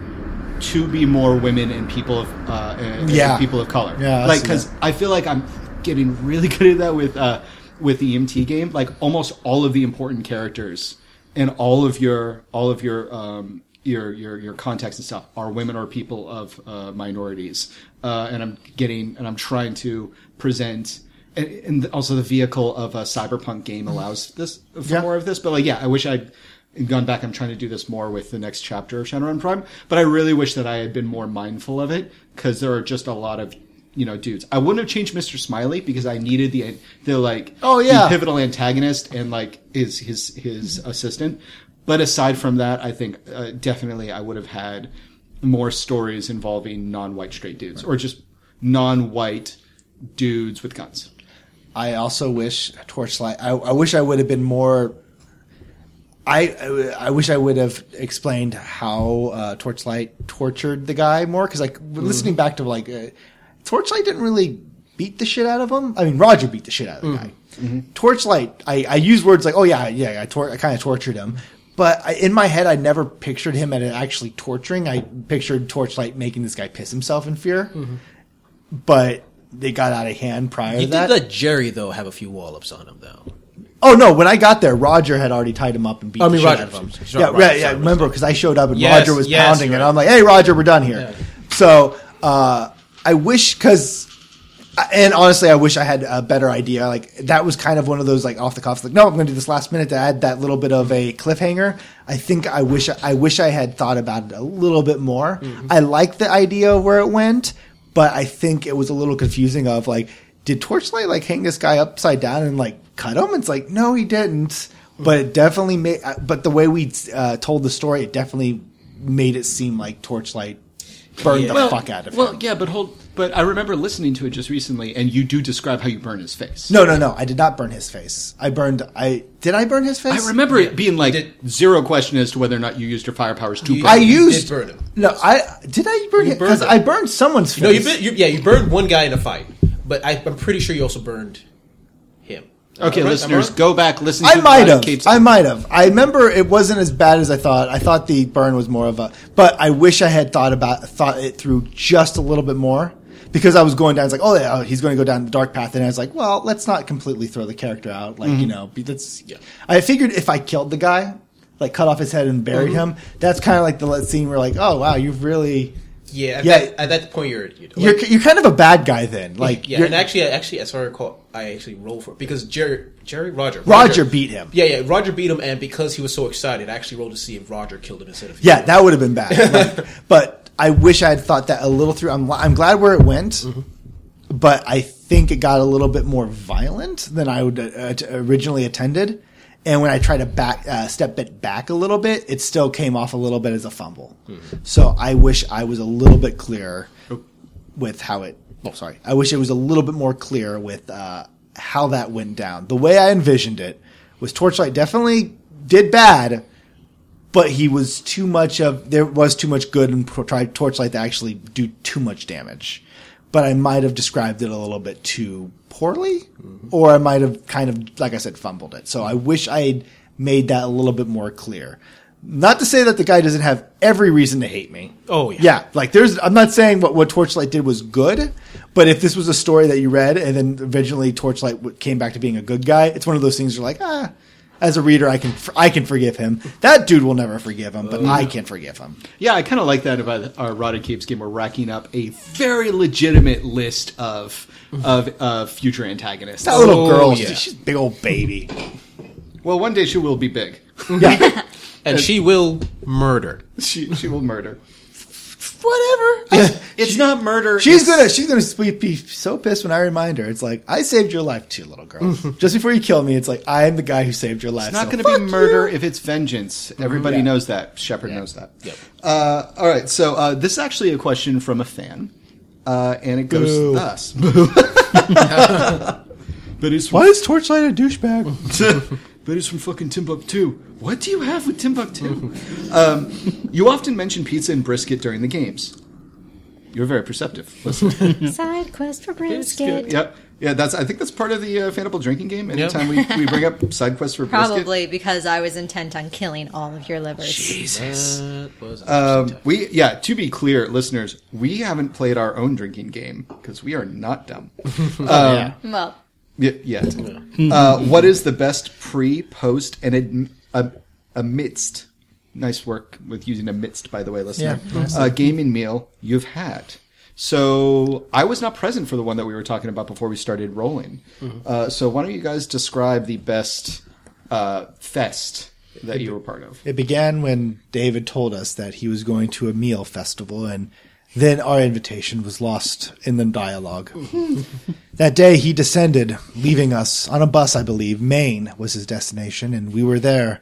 to be more women and people of uh, and Yeah. people of color. Yeah, like because. I feel like I'm getting really good at that with uh, with the EMT game. Like almost all of the important characters and all of your all of your um, your your your context and stuff are women or people of uh, minorities. Uh, and I'm getting and I'm trying to present. And, and also the vehicle of a cyberpunk game allows this for Yeah. more of this. But like, yeah, I wish I'd gone back. I'm trying to do this more with the next chapter of Shadowrun Prime. But I really wish that I had been more mindful of it because there are just a lot of you know dudes. I wouldn't have changed Mr. Smiley because I needed the the like Oh, yeah. the pivotal antagonist and like his his his assistant. But aside from that, I think uh, definitely I would have had more stories involving non-white straight dudes or just non-white dudes with guns. I also wish Torchlight. I, I wish I would have been more. I I wish I would have explained how uh, Torchlight tortured the guy more because like listening back to like uh, Torchlight didn't really beat the shit out of him. I mean Roger beat the shit out of the guy. Torchlight. I, I use words like oh yeah yeah I, tor- I kind of tortured him. But I, in my head, I never pictured him at actually torturing. I pictured Torchlight making this guy piss himself in fear. But they got out of hand prior You to that. did let Jerry though have a few wall ups on him though. Oh no! When I got there, Roger had already tied him up and beat. I the mean, shit Roger, out of him. I'm sorry, yeah, Roger, yeah, yeah. Remember, because I showed up and Yes, Roger was yes, pounding, you're and right. I'm like, "Hey, Roger, we're done here." So uh, I wish, because, and honestly, I wish I had a better idea. Like that was kind of one of those like off the cuff. Like, no, I'm going to do this last minute to add that little bit of a cliffhanger. I think I wish I wish I had thought about it a little bit more. Mm-hmm. I like the idea of where it went, but I think it was a little confusing. Of like, did Torchlight like hang this guy upside down and like cut him? It's like, no, he didn't. But it definitely made. uh, But the way we uh, told the story, it definitely made it seem like Torchlight burned the well, fuck out of well, him. Well, yeah, but hold. But I remember listening to it just recently, and you do describe how you burn his face. No, no, no. I did not burn his face. I burned. I did. I burn his face. I remember it being like Did- zero question as to whether or not you used your fire powers to burn. I You used. did burn him. No, I did. I burn him because burned I him. burned someone's face. No, you, bur- you yeah, you burned one guy in a fight, but I, I'm pretty sure you also burned him. Okay, Am I right? listeners, Am I go back listen. I to might have. Cape's- I might have. I remember it wasn't as bad as I thought. I thought the burn was more of a, but I wish I had thought about thought it through just a little bit more because I was going down. It's like, oh, yeah, oh, he's going to go down the dark path, and I was like, well, let's not completely throw the character out. Like mm-hmm. you know, be- that's. Yeah. I figured if I killed the guy, like cut off his head and buried mm-hmm. him, that's kind of like the scene where like, oh wow, you've really. Yeah, at, Yeah. That, at that point you're you're, You're, you're kind of a bad guy then, like yeah, and actually, actually, as I recall, I actually rolled for it because Jerry, Jerry, Roger, Roger beat him. Yeah, yeah, Roger beat him, and because he was so excited, I actually rolled to see if Roger killed him instead of Yeah, that would have been bad. Like, but I wish I had thought that a little through. I'm, I'm glad where it went, Mm-hmm. but I think it got a little bit more violent than I would uh, originally attended. And when I tried to back uh, step it back a little bit, it still came off a little bit as a fumble. Mm-hmm. So I wish I was a little bit clearer Oh. with how it. Oh, sorry. I wish it was a little bit more clear with uh, how that went down. The way I envisioned it was Torchlight definitely did bad, but he was too much of there was too much good and tried torchlight to actually do too much damage. But i might have described it a little bit too poorly or i might have kind of like i said fumbled it. So i wish i had made that a little bit more clear. Not to say that the guy doesn't have every reason to hate me. Oh, yeah. yeah like there's i'm not saying what, what torchlight did was good but if this was a story that you read and then eventually torchlight came back to being a good guy it's one of those things you're like ah as a reader, I can I can forgive him. That dude will never forgive him, but I can forgive him. Yeah, I kind of like that about our Rotted Capes game. We're racking up a very legitimate list of of uh, future antagonists. That little Oh, girl, yeah. she's a big old baby. Well, one day she will be big. Yeah, and she will murder. She she will murder. Whatever. It's not murder. She's gonna she's gonna be, be so pissed when I remind her. It's like I saved your life too, little girl. Just before you kill me, it's like I am the guy who saved your life. It's not so going to be murder you. if it's vengeance. Everybody Yeah. knows that. Shepard knows that. Yep. Uh, all right. So uh, this is actually a question from a fan, uh, and it goes Boo. thus. but it's Why is Torchlight a douchebag? But it's from fucking Timbuktu. What do you have with Timbuktu? um, you often mention pizza and brisket during the games. You're very perceptive. Listen. Side quest for brisket. yep. Yeah, that's. I think that's part of the uh, Fandible drinking game. Anytime we, we bring up side quests for brisket, Probably because I was intent on killing all of your livers. That was Um, we yeah. To be clear, listeners, we haven't played our own drinking game because we are not dumb. yeah. Well, Y- yet. Uh, what is the best pre, post, and ad- uh, amidst? Nice work with using amidst, by the way, listener. Yeah, uh, gaming meal you've had. So I was not present for the one that we were talking about before we started rolling. Uh, so why don't you guys describe the best uh, fest that you were part of? It began when David told us that he was going to a meal festival, and then our invitation was lost in the dialogue. that day, he descended, leaving us on a bus, I believe. Maine was his destination, and we were there.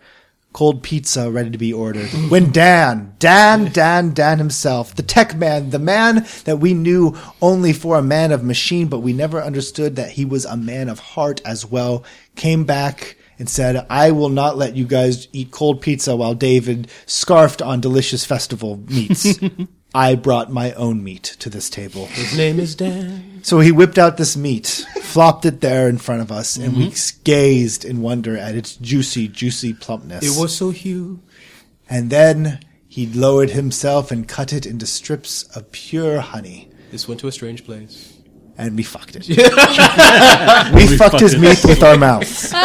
Cold pizza ready to be ordered. When Dan, Dan, Dan, Dan himself, the tech man, the man that we knew only for a man of machine, but we never understood that he was a man of heart as well, came back and said, I will not let you guys eat cold pizza while David scarfed on delicious festival meats. I brought my own meat to this table. His name is Dan. So he whipped out this meat, flopped it there in front of us, and we mm-hmm. gazed in wonder at its juicy, juicy plumpness. It was so huge. And then he lowered himself and cut it into strips of pure honey. This went to a strange place. And we fucked it. we, fucked his fucked it. meat with our mouths.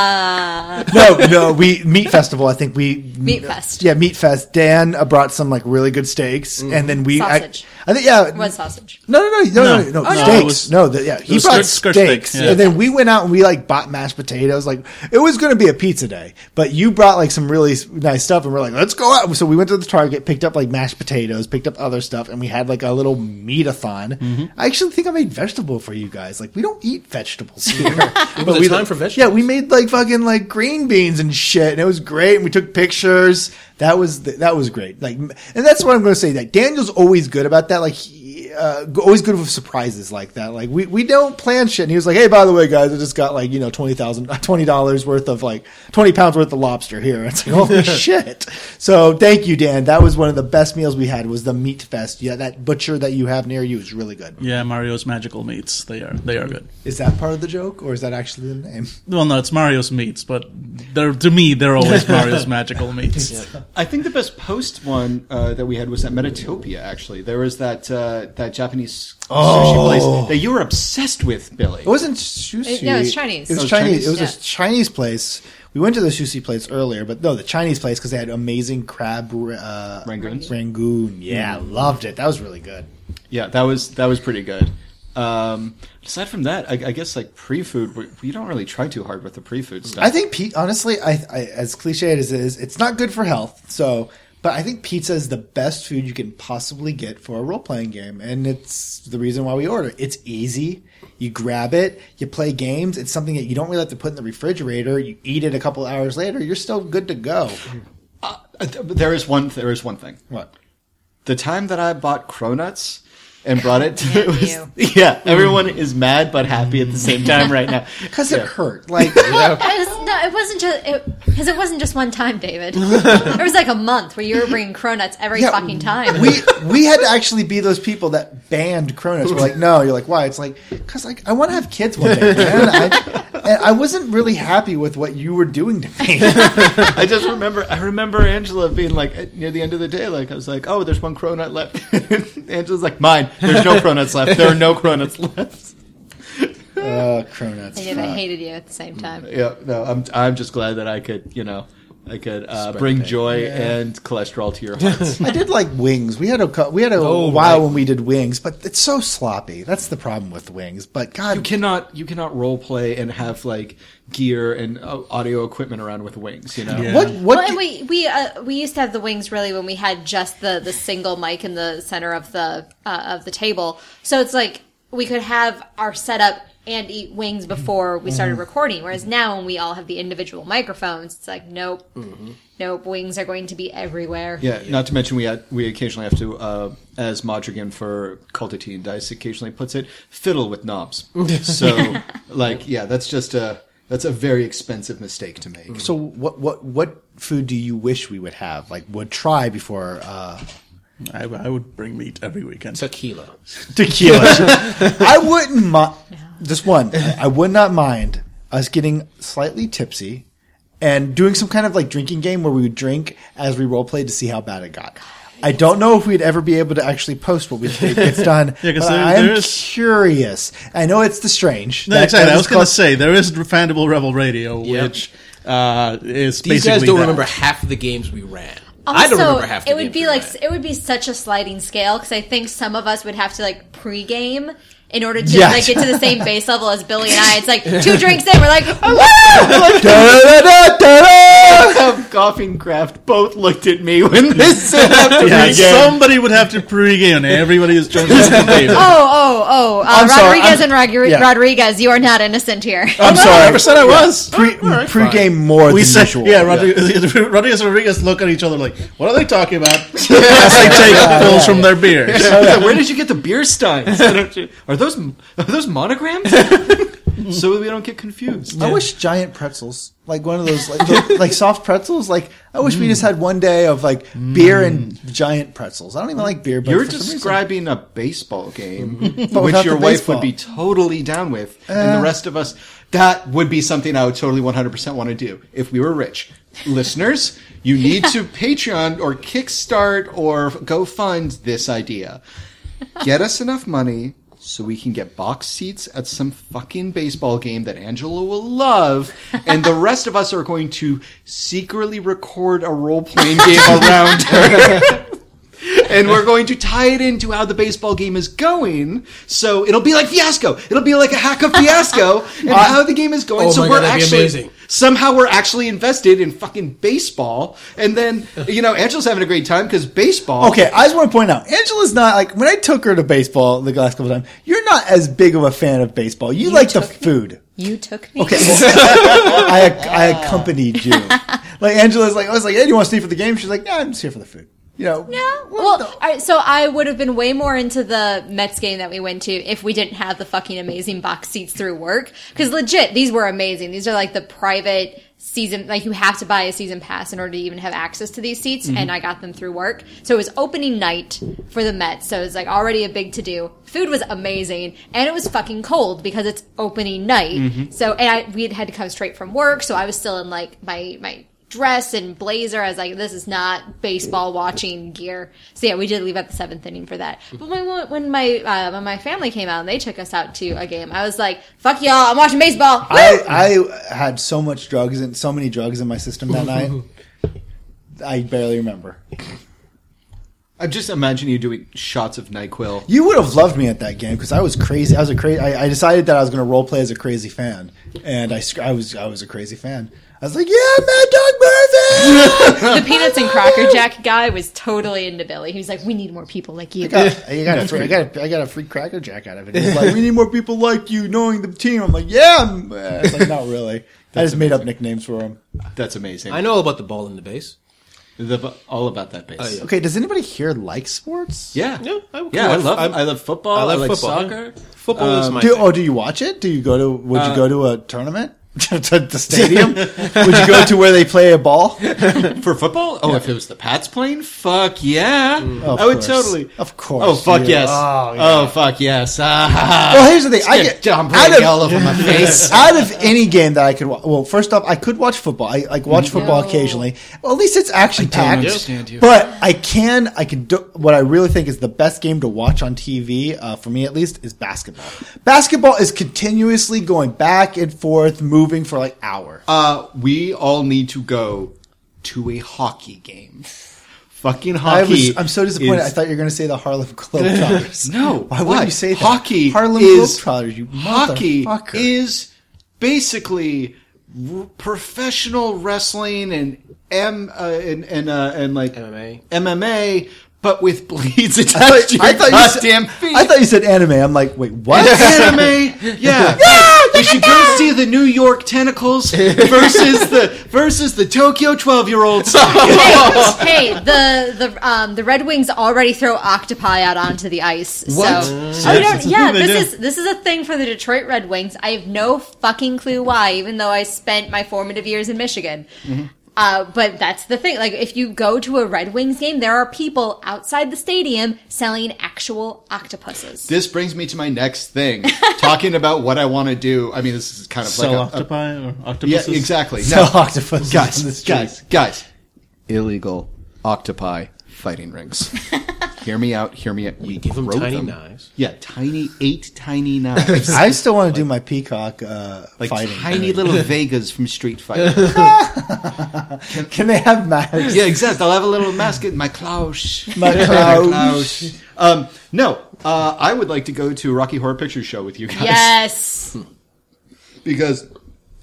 Ah, No, no, we meat festival. I think we Meat Fest. Yeah, meat fest. Dan uh, brought some like really good steaks, and then we Sausage. I, I think yeah. what sausage? No, no, no, no, no, no, No. no, Oh, no. steaks. It was- no, the, yeah, he brought skirt- skirt steak, steaks, yeah. and then we went out and we like bought mashed potatoes. Like it was going to be a pizza day, but you brought like some really nice stuff, and we're like, let's go out. So we went to the Target, picked up like mashed potatoes, picked up other stuff, and we had like a little meat-a-thon. Mm-hmm. I actually think I made vegetable for you guys. Like we don't eat vegetables here, but we time for vegetables. Yeah, we made like fucking like green beans and shit, and it was great. And we took pictures. That was that was great. Like, and that's what I'm going to say. Like Daniel's always good about that. Like, he, uh, always good with surprises like that. Like we, we don't plan shit. And he was like, hey, by the way, guys, I just got like you know twenty thousand twenty dollars worth of like twenty pounds worth of lobster here. It's like holy shit. So thank you, Dan. That was one of the best meals we had. Was the meat fest? Yeah, that butcher that you have near you is really good. Yeah, Mario's magical meats. They are they are good. Is that part of the joke, or is that actually the name? Well, no, it's Mario's meats, but they're to me they're always Mario's magical meats. I think the best post one uh, that we had was at Metatopia. Actually, there was that uh, that Japanese sushi place that you were obsessed with, Billy. It wasn't sushi. It- no, it was Chinese. It was Oh, Chinese. Chinese? It was Yeah. a Chinese place. We went to the sushi place earlier, but no, the Chinese place because they had amazing crab uh, Rangoons? Rangoon, yeah, loved it. That was really good. Yeah, that was that was pretty good. Um, aside from that, I, I guess like pre-food, we, we don't really try too hard with the pre-food stuff. I think Pete, honestly, I, I as cliched as it is, it's not good for health. So, but I think pizza is the best food you can possibly get for a role playing game, and it's the reason why we order. It's easy. You grab it, you play games. It's something that you don't really have to put in the refrigerator. You eat it a couple hours later, you're still good to go. Uh, there is one. There is one thing. What? The time that I bought Cronuts and brought it, to, it was, you. yeah. Everyone is mad but happy at the same time right now. Because Yeah. it hurt. Like Well, it was, no, it wasn't just because it, wasn't just one time, David. it was like a month where you were bringing cronuts every Yeah, fucking time. we we had to actually be those people that banned cronuts We're like, no. You're like, why? It's like because like I want to have kids one day, man. I, and I wasn't really happy with what you were doing to me. I just remember. I remember Angela being like near the end of the day, like I was like, "Oh, there's one cronut left." Angela's like, "Mine. There's no cronuts left. There are no cronuts left." uh, Cronuts. I did. I hated you at the same time. Yeah, no, I'm. I'm just glad that I could, you know, I could uh, bring joy and cholesterol to your hearts. I did like wings. We had a we had a Oh, while right. when we did wings, but it's so sloppy. That's the problem with wings. But God, you cannot, you cannot role play and have like gear and uh, audio equipment around with wings. You know, Yeah. what what? Well, and we we uh, we used to have the wings really when we had just the the single mic in the center of the uh, of the table. So it's like we could have our setup and eat wings before we started Mm-hmm. recording. Whereas now when we all have the individual microphones, it's like nope, Mm-hmm. nope. Wings are going to be everywhere. Yeah, not to mention we had, we occasionally have to, uh, as Modrigan for Cultity and Dice occasionally puts it, fiddle with knobs. So, like, yeah, that's just a that's a very expensive mistake to make. so what what what food do you wish we would have? Like would try before uh, I, I would bring meat every weekend. Tequila. tequila? I wouldn't mind. Just one. I would not mind us getting slightly tipsy and doing some kind of like drinking game where we would drink as we role played to see how bad it got. I don't know if we'd ever be able to actually post what we think gets done. Yeah, 'cause but there- I'm there is- curious. I know it's the strange. No, That- exactly. that I is was going to say there is Fandible Rebel Radio, Yep. which uh, is These basically guys don't that. remember half of the games we ran. Also, I don't remember half the it would games be we like ran. it would be such a sliding scale because I think some of us would have to like pre-game in order to Yes. like get to the same base level as Billy and I. It's like two drinks in, we're like, woo! Da-da-da-da-da! And Kraft both looked at me when this said after Yeah, pregame. somebody would have to pregame, and everybody is joining the game. Oh, oh, oh! Uh, I'm sorry, Rodriguez and Rodri- yeah. Rodriguez, you are not innocent here. I'm No, I sorry. never said I was. Pre, pre-game more We than said, usual. yeah, Rodriguez, Rodriguez and Rodriguez look at each other like, what are they talking about? As they take pulls from their beers. Where did you get the beer steins? Are those are those monograms? so we don't get confused. I wish giant pretzels, like one of those, like, the- like soft pretzels. Like I wish we just had one day of like mm. beer and giant pretzels. I don't even like beer, but You're for some reason- describing a baseball game, But which without your the wife would be totally down with, and the eh. rest of us. That would be something I would totally 100% want to do if we were rich. Listeners, you need to Patreon or Kickstart or go fund this idea. Get us enough money so we can get box seats at some fucking baseball game that Angela will love, and the rest of us are going to secretly record a role playing game around her. And we're going to tie it into how the baseball game is going. So it'll be like fiasco. It'll be like a hack of fiasco and how the game is going. Oh so my we're God, that'd be actually amazing. somehow we're actually invested in fucking baseball. And then you know Angela's having a great time because baseball. Okay, I just want to point out, Angela's not like when I took her to baseball the last couple of times. You're not as big of a fan of baseball. You, like the took me. food. You took me. Okay, well, I I accompanied you. Like Angela's like I was like, hey, do you want to stay for the game? She's like, yeah, I'm just here for the food. You know, No. Well, right, so I would have been way more into the Mets game that we went to if we didn't have the fucking amazing box seats through work. Because legit, these were amazing. These are like the private season, like you have to buy a season pass in order to even have access to these seats, and mhm. I got them through work. So it was opening night for the Mets, so it was like already a big to do. Food was amazing, and it was fucking cold because it's opening night. Mm-hmm. So, and I, we had had to come straight from work, so I was still in like my, my, dress and blazer. I was like, this is not baseball watching gear. So yeah, we did leave at the seventh inning for that. But when, when my uh, when my family came out and they took us out to a game, I was like, fuck y'all, I'm watching baseball. I I had so much drugs and so many drugs in my system that night. I barely remember. I just imagine you doing shots of Nyquil. You would have loved me at that game because I was crazy. I was a crazy. I, I decided that I was going to role play as a crazy fan, and I, I was I was a crazy fan. I was like, yeah, Mad Dog Murphy. the peanuts and cracker jack guy was totally into Billy. He was like, we need more people like you. I got, I got a free, I got a, I got a free cracker jack out of it. He's like, we need more people like you, knowing the team. I'm like, yeah. I'm, uh, like, not really. I just made up nicknames for him. That's amazing. I know about the ball in the base. The, all about that base. Oh, yeah. Okay, does anybody here like sports? Yeah, Yeah, I- yeah. I I- love. I- I, love football. I I, love like football, soccer. Football is my Do, oh, do you watch it? Do you go to? Would you Uh, go to a tournament? to the stadium? would you go to where they play a ball? For football? Oh, if it was the Pats playing, fuck yeah, Of I would course. totally. Of course. Oh fuck you- yes. Oh, Oh, fuck yes. Ah. Well, here's the thing. I Get get John out of, all over my face. out of any game that I could watch. Well, first off, I could watch football. I like watch football No. occasionally. Well, at least it's action packed. understand you. But I can. I can do what I really think is the best game to watch on TV uh, for me at least is basketball. Basketball is continuously going back and forth, moving for like hours. Uh, we all need to go to a hockey game. Fucking I hockey. was, I'm so disappointed. is- I thought you were going to say the Harlem Globetrotters. No, why would you say that? Hockey Harlem is Globetrotters. You hockey motherfucker. is basically r- professional wrestling and M uh, and and uh, and like MMA. MMA, but with blades I attached to thought, your I, thought you said, feet. I thought you said anime. I'm like, wait, what? anime. Yeah, we should go see the New York tentacles versus the versus the Tokyo twelve year olds. hey, the the um the Red Wings already throw octopi out onto the ice. What? So, Yes, oh, you don't, it's a yeah, this do. is this is a thing for the Detroit Red Wings. I have no fucking clue why, even though I spent my formative years in Michigan. Uh, but that's the thing. Like, if you go to a Red Wings game, there are people outside the stadium selling actual octopuses. This brings me to my next thing. Talking about what I want to do. I mean, this is kind of Sell like a, a- octopi or yeah, octopuses. exactly. So No, octopus guys, on the street. guys, guys, illegal octopi fighting rings. hear me out. Hear me out. We Give them tiny them. knives. Yeah, tiny, eight tiny knives. I still want to do my peacock uh, like fighting. tiny little Vegas from Street Fighter. Can they have masks? yeah, exactly. I'll have a little mascot. My Klaus. My Klaus. Um, no, uh, I would like to go to a Rocky Horror Picture Show with you guys. Yes. because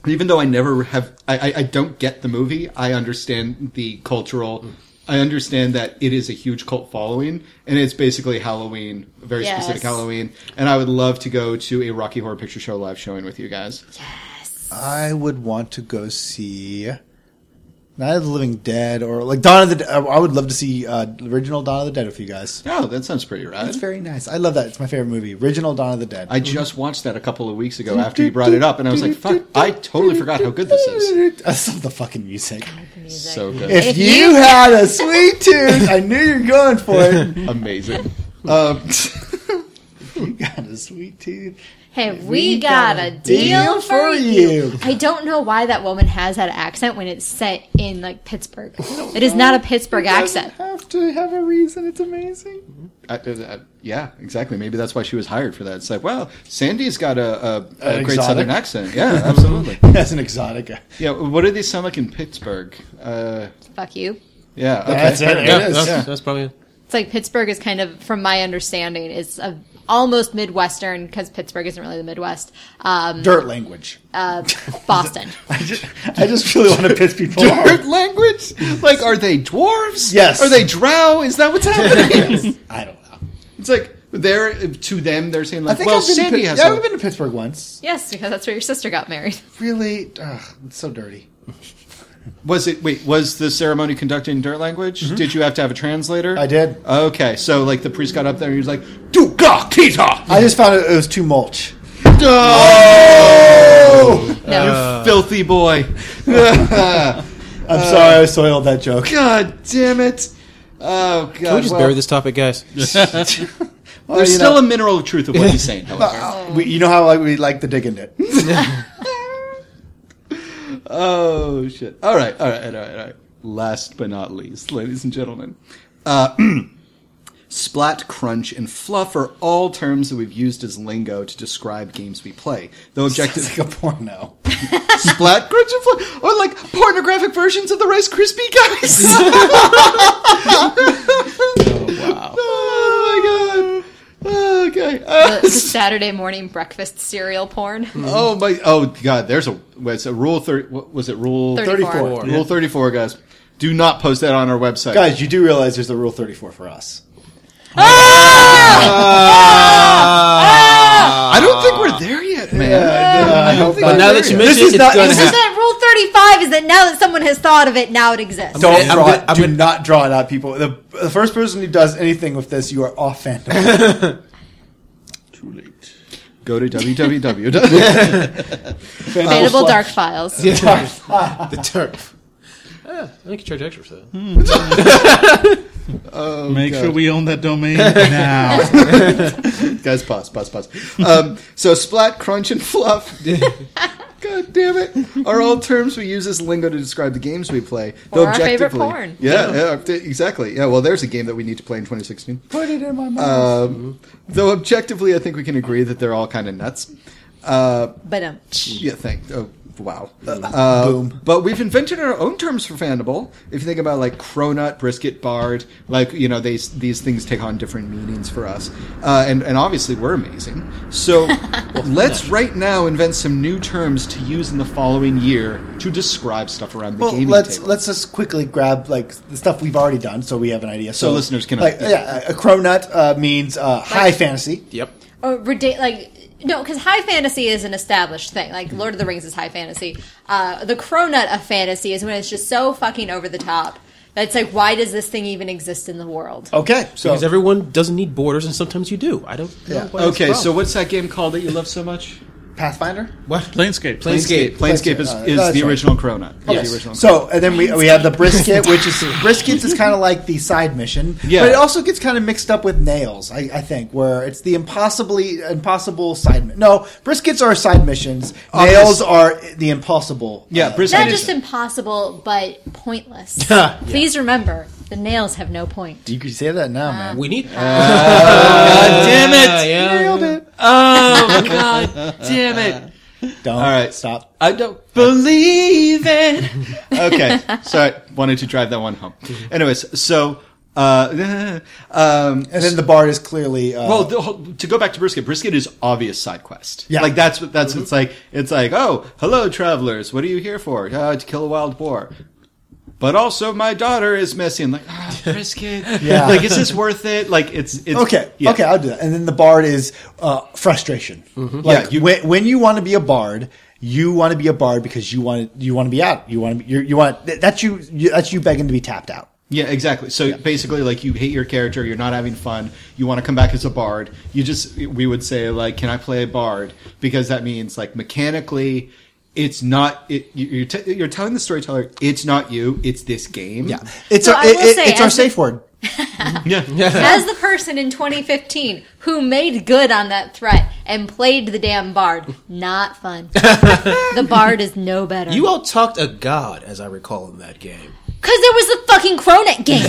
even though I never have, I, I, I don't get the movie. I understand the cultural. I understand that it is a huge cult following, and it's basically Halloween, a very Yes. specific Halloween. And I would love to go to a Rocky Horror Picture Show live showing with you guys. Yes, I would want to go see Night of the Living Dead or like Dawn of the. Dead. I would love to see uh, original Dawn of the Dead with you guys. Oh, that sounds pretty rad. That's very nice. I love that. It's my favorite movie. Original Dawn of the Dead. I just watched that a couple of weeks ago after you brought it up, and I was like, "Fuck!" I totally forgot how good this is. I love the fucking music. So good, If, If you, you- had a sweet tooth, I knew you were going for it. amazing. Um, You got a sweet tooth. Hey, we, got, a deal, for you. I don't know why that woman has that accent when it's set in like Pittsburgh. It is not a Pittsburgh accent. Have to have a reason. It's amazing. I, uh, yeah, exactly. Maybe that's why she was hired for that. It's like, well, Sandy's got a, a, a great exotic? southern accent. Yeah, absolutely. As an exotic. yeah, what do they sound like in Pittsburgh? Uh, Fuck you. yeah, okay. That's it. Yeah, is, that's, yeah. that's probably. It's like Pittsburgh is kind of, from my understanding, is a, almost Midwestern because Pittsburgh isn't really the Midwest. Um, Dirt language. uh, Boston. I just, I just really want to piss people Dirt off. Dirt language? Like, are they dwarves? Yes. Are they drow? Is that what's happening? I don't know. it's like they're to them. They're saying I like, think well, I've been, to, Sandy Pit- has. yeah, a- I've been to Pittsburgh once. yes, because that's where your sister got married. Really, ugh, it's so dirty. Was it? Wait, was the ceremony conducted in dirt language? Did you have to have a translator? Mm-hmm. I did. Okay, so like the priest got up there and he was like, "Duga kita." I just found it, it was too mulch. Oh, No. filthy boy! I'm sorry I soiled that joke. God damn it! Oh God! Can we just well, bury this topic, guys? There's Well, you still know- a mineral truth of what he's saying. However, Uh, we, you know how like, we like the digging it. Oh shit! All right, all right, all right, all right. Last but not least, ladies and gentlemen, uh, splat, crunch, and fluff are all terms that we've used as lingo to describe games we play. Though objective, like a porno. splat, crunch, and fluff, or like pornographic versions of the Rice Krispie guys. oh wow! Oh my god! Okay. Uh, the, the Saturday morning breakfast cereal porn. oh my! Oh god! There's a what's a rule thirty? What was it? Rule 34. 34. Rule thirty four, guys. Do not post that on our website, Guys, you do realize there's a rule 34 for us. Ah! Ah! Ah! I don't think we're there yet, man. I hope think But we're now there that you yet. mention This it, is it's not- going to this Is happen. that rule 35 is that now that someone has thought of it, now it exists. Don't I'm draw gonna- it. I'm Do gonna- not draw it out, people. The, the first person who does anything with this, you are off fandom. Too late. Go to www. Expandable Dark Files. the turf. Yeah, I you charge extra for that. Hmm. Make sure we own that domain now. guys, pause, pause, pause. Um, so, splat, crunch, and fluff. God damn it! Are all terms we use as lingo to describe the games we play. Or our favorite objectively- porn. Yeah, yeah, exactly. Yeah, well, there's a game that we need to play in 2016. Put it in my mouth. Um, though objectively, I think we can agree that they're all kind of nuts. Uh, But um, yeah, thank. Oh, wow. Uh, boom. But we've invented our own terms for Fandible. If you think about like cronut, brisket, bard, like you know, these these things take on different meanings for us, uh, and and obviously we're amazing. So let's right now invent some new terms to use in the following year to describe stuff around the Well, gaming let's table. let's just quickly grab like the stuff we've already done, so we have an idea. So listeners can- like yeah. yeah, a cronut uh, means uh, high fantasy. Yep. or rida- like no, because high fantasy is an established thing. Like Lord of the Rings is high fantasy. Uh, the cronut of fantasy is when it's just so fucking over the top that it's like, why does this thing even exist in the world? Okay, so Because everyone doesn't need borders, and sometimes you do. I don't Yeah. why okay, so what's that game called that you love so much? Pathfinder. what? Planescape. Planescape. Planescape is, Uh, is that's the right. original cronut. It's Yes. the original So and then we we have the brisket, which is briskets is kind of like the side mission, Yeah. but it also gets kind of mixed up with nails. I, I think where it's the impossibly impossible side. mi- No, briskets are side missions. Obvious. Nails are the impossible. Yeah, uh, brisket Not just impossible, but pointless. Yeah. Please remember, the nails have no point. you can say that now, man. We need. God damn it! Yeah. Nailed it. Oh god damn it! Don't. All right. stop. I don't believe it. okay, sorry, wanted to drive that one home. Anyways, so uh, um, And then the bar is clearly uh, well, the, whole- to go back to brisket, brisket is obvious side quest. Yeah. like that's what that's it's like. It's like, oh, hello, travelers. What are you here for? Uh, to kill a wild boar. But also, my daughter is missing. Like, ah, brisket. Yeah. Like, is this worth it? Like, it's, it's Okay, yeah. okay, I'll do that. And then the bard is uh, frustration. Like Yeah, you- when, when you want to be a bard, you want to be a bard because you want you want to be out. You want to be, you you want that's you, you that's you begging to be tapped out. Yeah, exactly. So basically, like you hate your character, you're not having fun. You want to come back as a bard. You just we would say like, can I play a bard? Because that means like mechanically, it's not. It, you- you're t- you're telling the storyteller it's not you, it's this game. Yeah, it's So our it, it- say, it's our as a- safe word. yeah. As the person in 2015 who made good on that threat and played the damn bard, not fun. the bard is no better. You all talked a god, as I recall, in that game. Because there was a fucking Cronut game.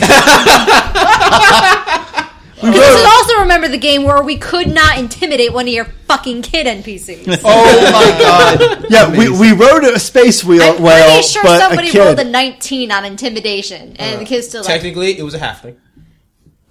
this is also remember the game where we could not intimidate one of your fucking kid NPCs. Oh my god! Yeah, we, we rode a space wheel I'm well, pretty sure but somebody a rolled a 19 on intimidation, and the uh, kid's still like, Technically, it was a halfling.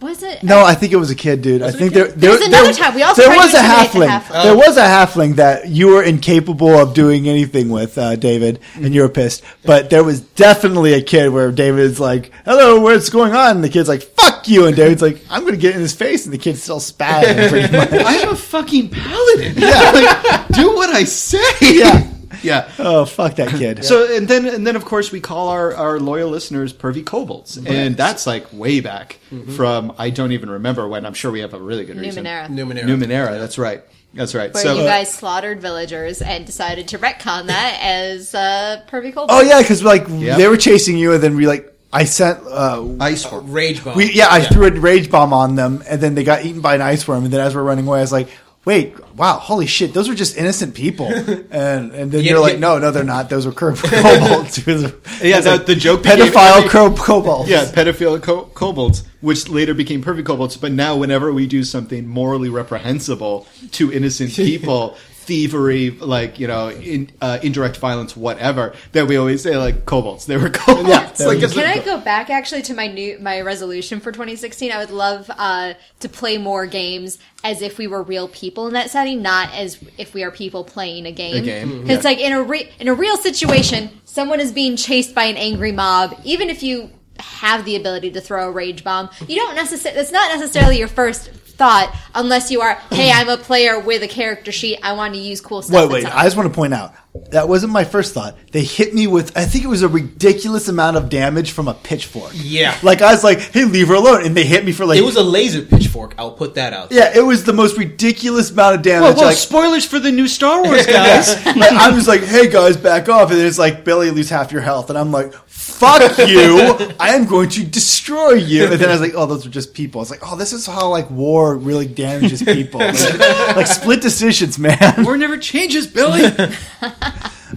Was it? No, I think it was a kid, dude. I think kid? there, there was another time. We also there was a intimidate the halfling. halfling. There was a halfling that you were incapable of doing anything with, uh, David, and you were pissed. But there was definitely a kid where David's like, "Hello, what's going on?" And the kid's like, "Fuck you," and David's like, "I'm going to get in his face," and the kid's still spatting. I'm a fucking paladin. Yeah, like, do what I say. Yeah. Yeah. Oh, fuck that kid. So and then and then of course we call our, our loyal listeners pervy kobolds, and that's like way back from I don't even remember when. I'm sure we have a really good reason. Numenera. Numenera. Numenera. That's right. That's right. Where so you guys slaughtered villagers and decided to retcon that as uh, pervy cold. oh yeah, because like Yep. they were chasing you, and then we like I sent. Uh, ice worm. Rage bomb. We yeah, I threw a rage bomb on them, and then they got eaten by an ice worm. And then as we're running away, I was like, "Wait, wow, holy shit, those were just innocent people." And and then Yeah, you're like, "No, no, they're not. Those were kobolds." Yeah, the, the joke pedophile cro- kobolds. Yeah, pedophile co- kobolds, which later became perfect kobolds. But now, whenever we do something morally reprehensible to innocent people, thievery, like you know, in, uh, indirect violence, whatever, That we always say like kobolds. They were kobolds. Yeah, like, were just- it's Can like- I go back actually to my new my resolution for 2016? I would love uh, to play more games as if we were real people in that setting, not as if we are people playing a game. A game, It's yeah. like in a re- in a real situation, someone is being chased by an angry mob. Even if you have the ability to throw a rage bomb, you don't necessarily. It's not necessarily your first thought unless you are, hey, I'm a player with a character sheet. I want to use cool stuff. Wait, wait. I just want to point out that wasn't my first thought. They hit me with, I think it was a ridiculous amount of damage from a pitchfork. Yeah. Like I was like, "Hey, leave her alone," and they hit me for like. It was a laser pitchfork. I'll put that out. yeah, it was the most ridiculous amount of Whoa, damage. whoa, like, spoilers for the new Star Wars, guys. like, I was like, "Hey guys, back off!" And it's like, "Billy, lose half your health," and I'm like, "Fuck you! I am going to destroy you." And then I was like, "Oh, those are just people." It's like, "Oh, this is how like war really damages people, like, like split decisions, man." War never changes, Billy.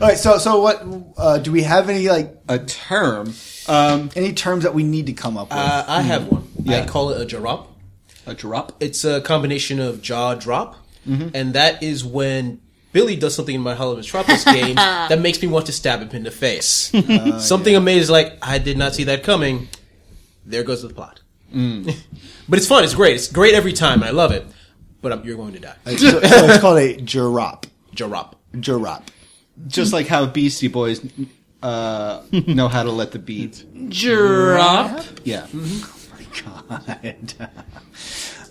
All right, so so what uh, do we have any like A term, um, any terms that we need to come up with? Uh, I have one. Yeah. I call it a drop. a drop. It's a combination of jaw drop, and that is when Billy does something in my Hollow Metropolis game that makes me want to stab him in the face. something amazing like I did not see that coming. There goes the plot. but it's fun. It's great. It's great every time. and I love it. But um, you're going to die. so, so it's called a drop. Drop. Drop. Just like how Beastie Boys uh, know how to let the beat drop. Yeah. Oh my god.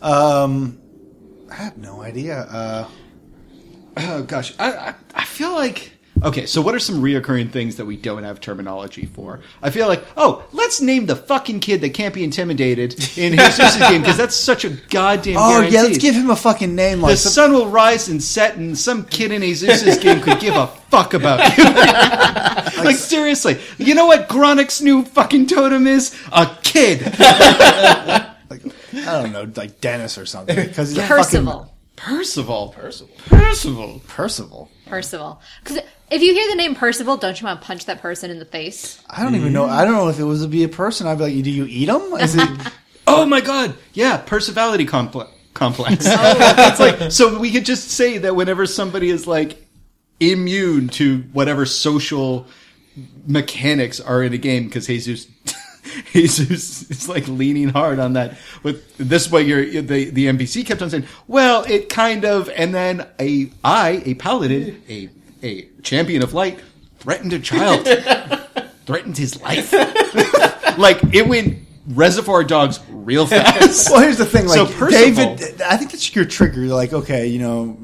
um, I have no idea. Uh, Oh gosh, I, I I feel like okay. So what are some reoccurring things that we don't have terminology for? I feel like oh, let's name the fucking kid that can't be intimidated in Jesus' game because that's such a goddamn. oh guarantee. yeah, let's give him a fucking name The like some- sun will rise and set, and some kid in Jesus' game could give a fuck about you. like seriously, you know what Gronik's new fucking totem is? A kid. like I don't know, like Dennis or something. Because he's a Percival. Percival. Percival. Percival. fucking Percival. Percival. Because if you hear the name Percival, don't you want to punch that person in the face? I don't even know. I don't know if it was to be a person. I'd be like, do you eat them? Is it? Oh my god! Yeah, percivality complex. Complex. Oh. it's like so we could just say that whenever somebody is like immune to whatever social mechanics are in a game, because Jesus, Jesus is like leaning hard on that. With this way, you're the the NPC kept on saying, "Well, it kind of," and then a I, a paladin, a a champion of light, threatened a child, threatened his life. like it went Reservoir Dogs real fast. Well, here's the thing. So Like Percival- David, I think that's your trigger. Like, okay, you know,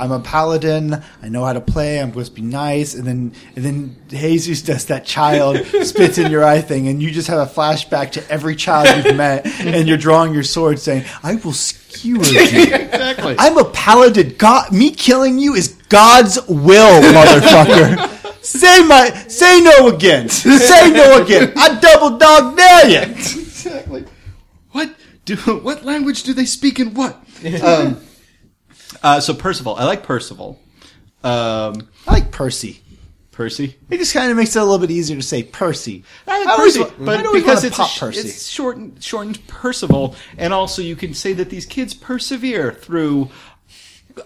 I'm a paladin. I know how to play. I'm supposed to be nice. And then, and then Jesus does that child spits in your eye thing, and you just have a flashback to every child you've met, and you're drawing your sword, saying, "I will skewer you." exactly. I'm a paladin. God, me killing you is God's will, motherfucker. say my, say no again. Say no again. I double dog dare you. exactly. What do what language do they speak in what? um, uh, so Percival, I like Percival. Um, I like Percy. Percy. It just kind of makes it a little bit easier to say Percy. I I like Percy, but I'd because it's, pop Percy. it's shortened, shortened Percival, and also you can say that these kids persevere through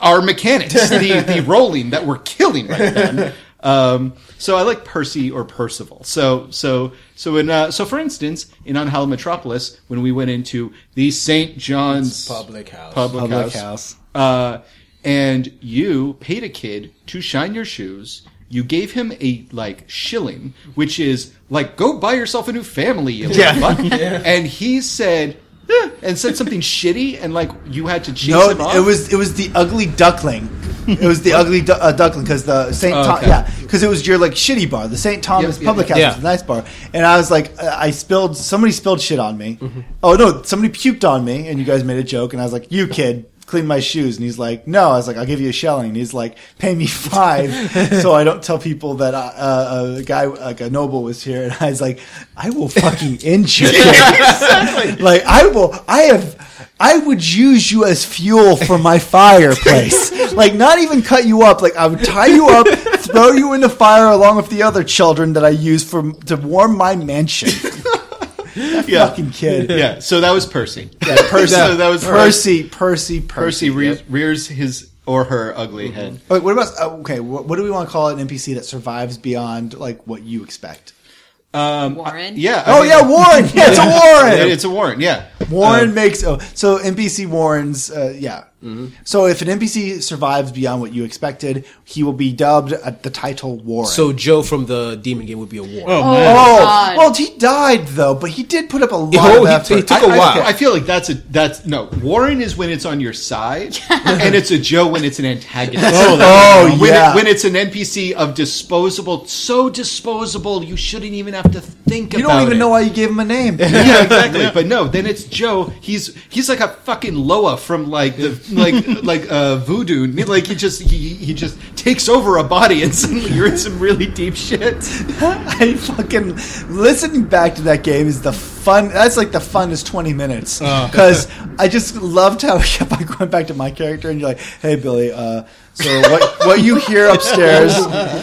our mechanics, the, the rolling that we're killing right then. Um, so I like Percy or Percival. So so so in uh, so for instance, in Unhallowed Metropolis, when we went into the St. John's Public house. public, Public house, house. Uh, and you paid a kid to shine your shoes. You gave him a like shilling, which is like go buy yourself a new family, you Yeah. little fuck. And he said, "Eh," and said something shitty, and like you had to chase No, him off. it was it was the ugly duckling. It was the ugly du- uh, duckling because the Saint Oh, Tom, okay. yeah, because it was your like shitty bar, the Saint Thomas Yeah, yeah, Public yeah. House Yeah. was a nice bar, and I was like, uh, I spilled somebody spilled shit on me. Mm-hmm. Oh no, somebody puked on me, and you guys made a joke, and I was like, you kid. Clean my shoes, and he's like, "No." I was like, "I'll give you a shelling." And he's like, "Pay me five, so I don't tell people that uh, uh, a guy like a noble was here." And I was like, "I will fucking injure you." Like I will, I have, I would use you as fuel for my fireplace. like not even cut you up. Like I would tie you up, throw you in the fire along with the other children that I use for to warm my mansion. Yeah. Fucking kid. yeah. So that was Percy. Yeah, Percy. So that was Percy. Percy. Percy. Percy rears, rears his or her ugly head. Wait, what about uh, okay? What, what do we want to call an NPC that survives beyond like what you expect? Um, Warren? yeah. I Oh mean- yeah, Warren. Yeah, it's a Warren. It's a Warren. Yeah. Warren Uh, makes oh, so NPC Warrens, uh, yeah. Mm-hmm. So if an NPC survives beyond what you expected, he will be dubbed at the title Warren. So Joe from the Demon Game would be a war. Oh, Oh, man. oh, God. well, he died though, but he did put up a lot Oh, of he- effort. he took I- a I- while. I, feel like that's a that's no Warren is when it's on your side, and it's a Joe when it's an antagonist. Oh, oh when, yeah, it, when it's an NPC of disposable, so disposable you shouldn't even have to think about. you about don't even it. know why you gave him a name. yeah, exactly. But no, then it's Joe. He's he's like a fucking Loa from like the like like uh, voodoo. Like he just he he just takes over a body, and suddenly you're in some really deep shit. I fucking listening back to that game is the fun. That's like the funnest twenty minutes Oh. because I just loved how I kept on going back to my character and you're like, "Hey Billy, uh, so what what you hear upstairs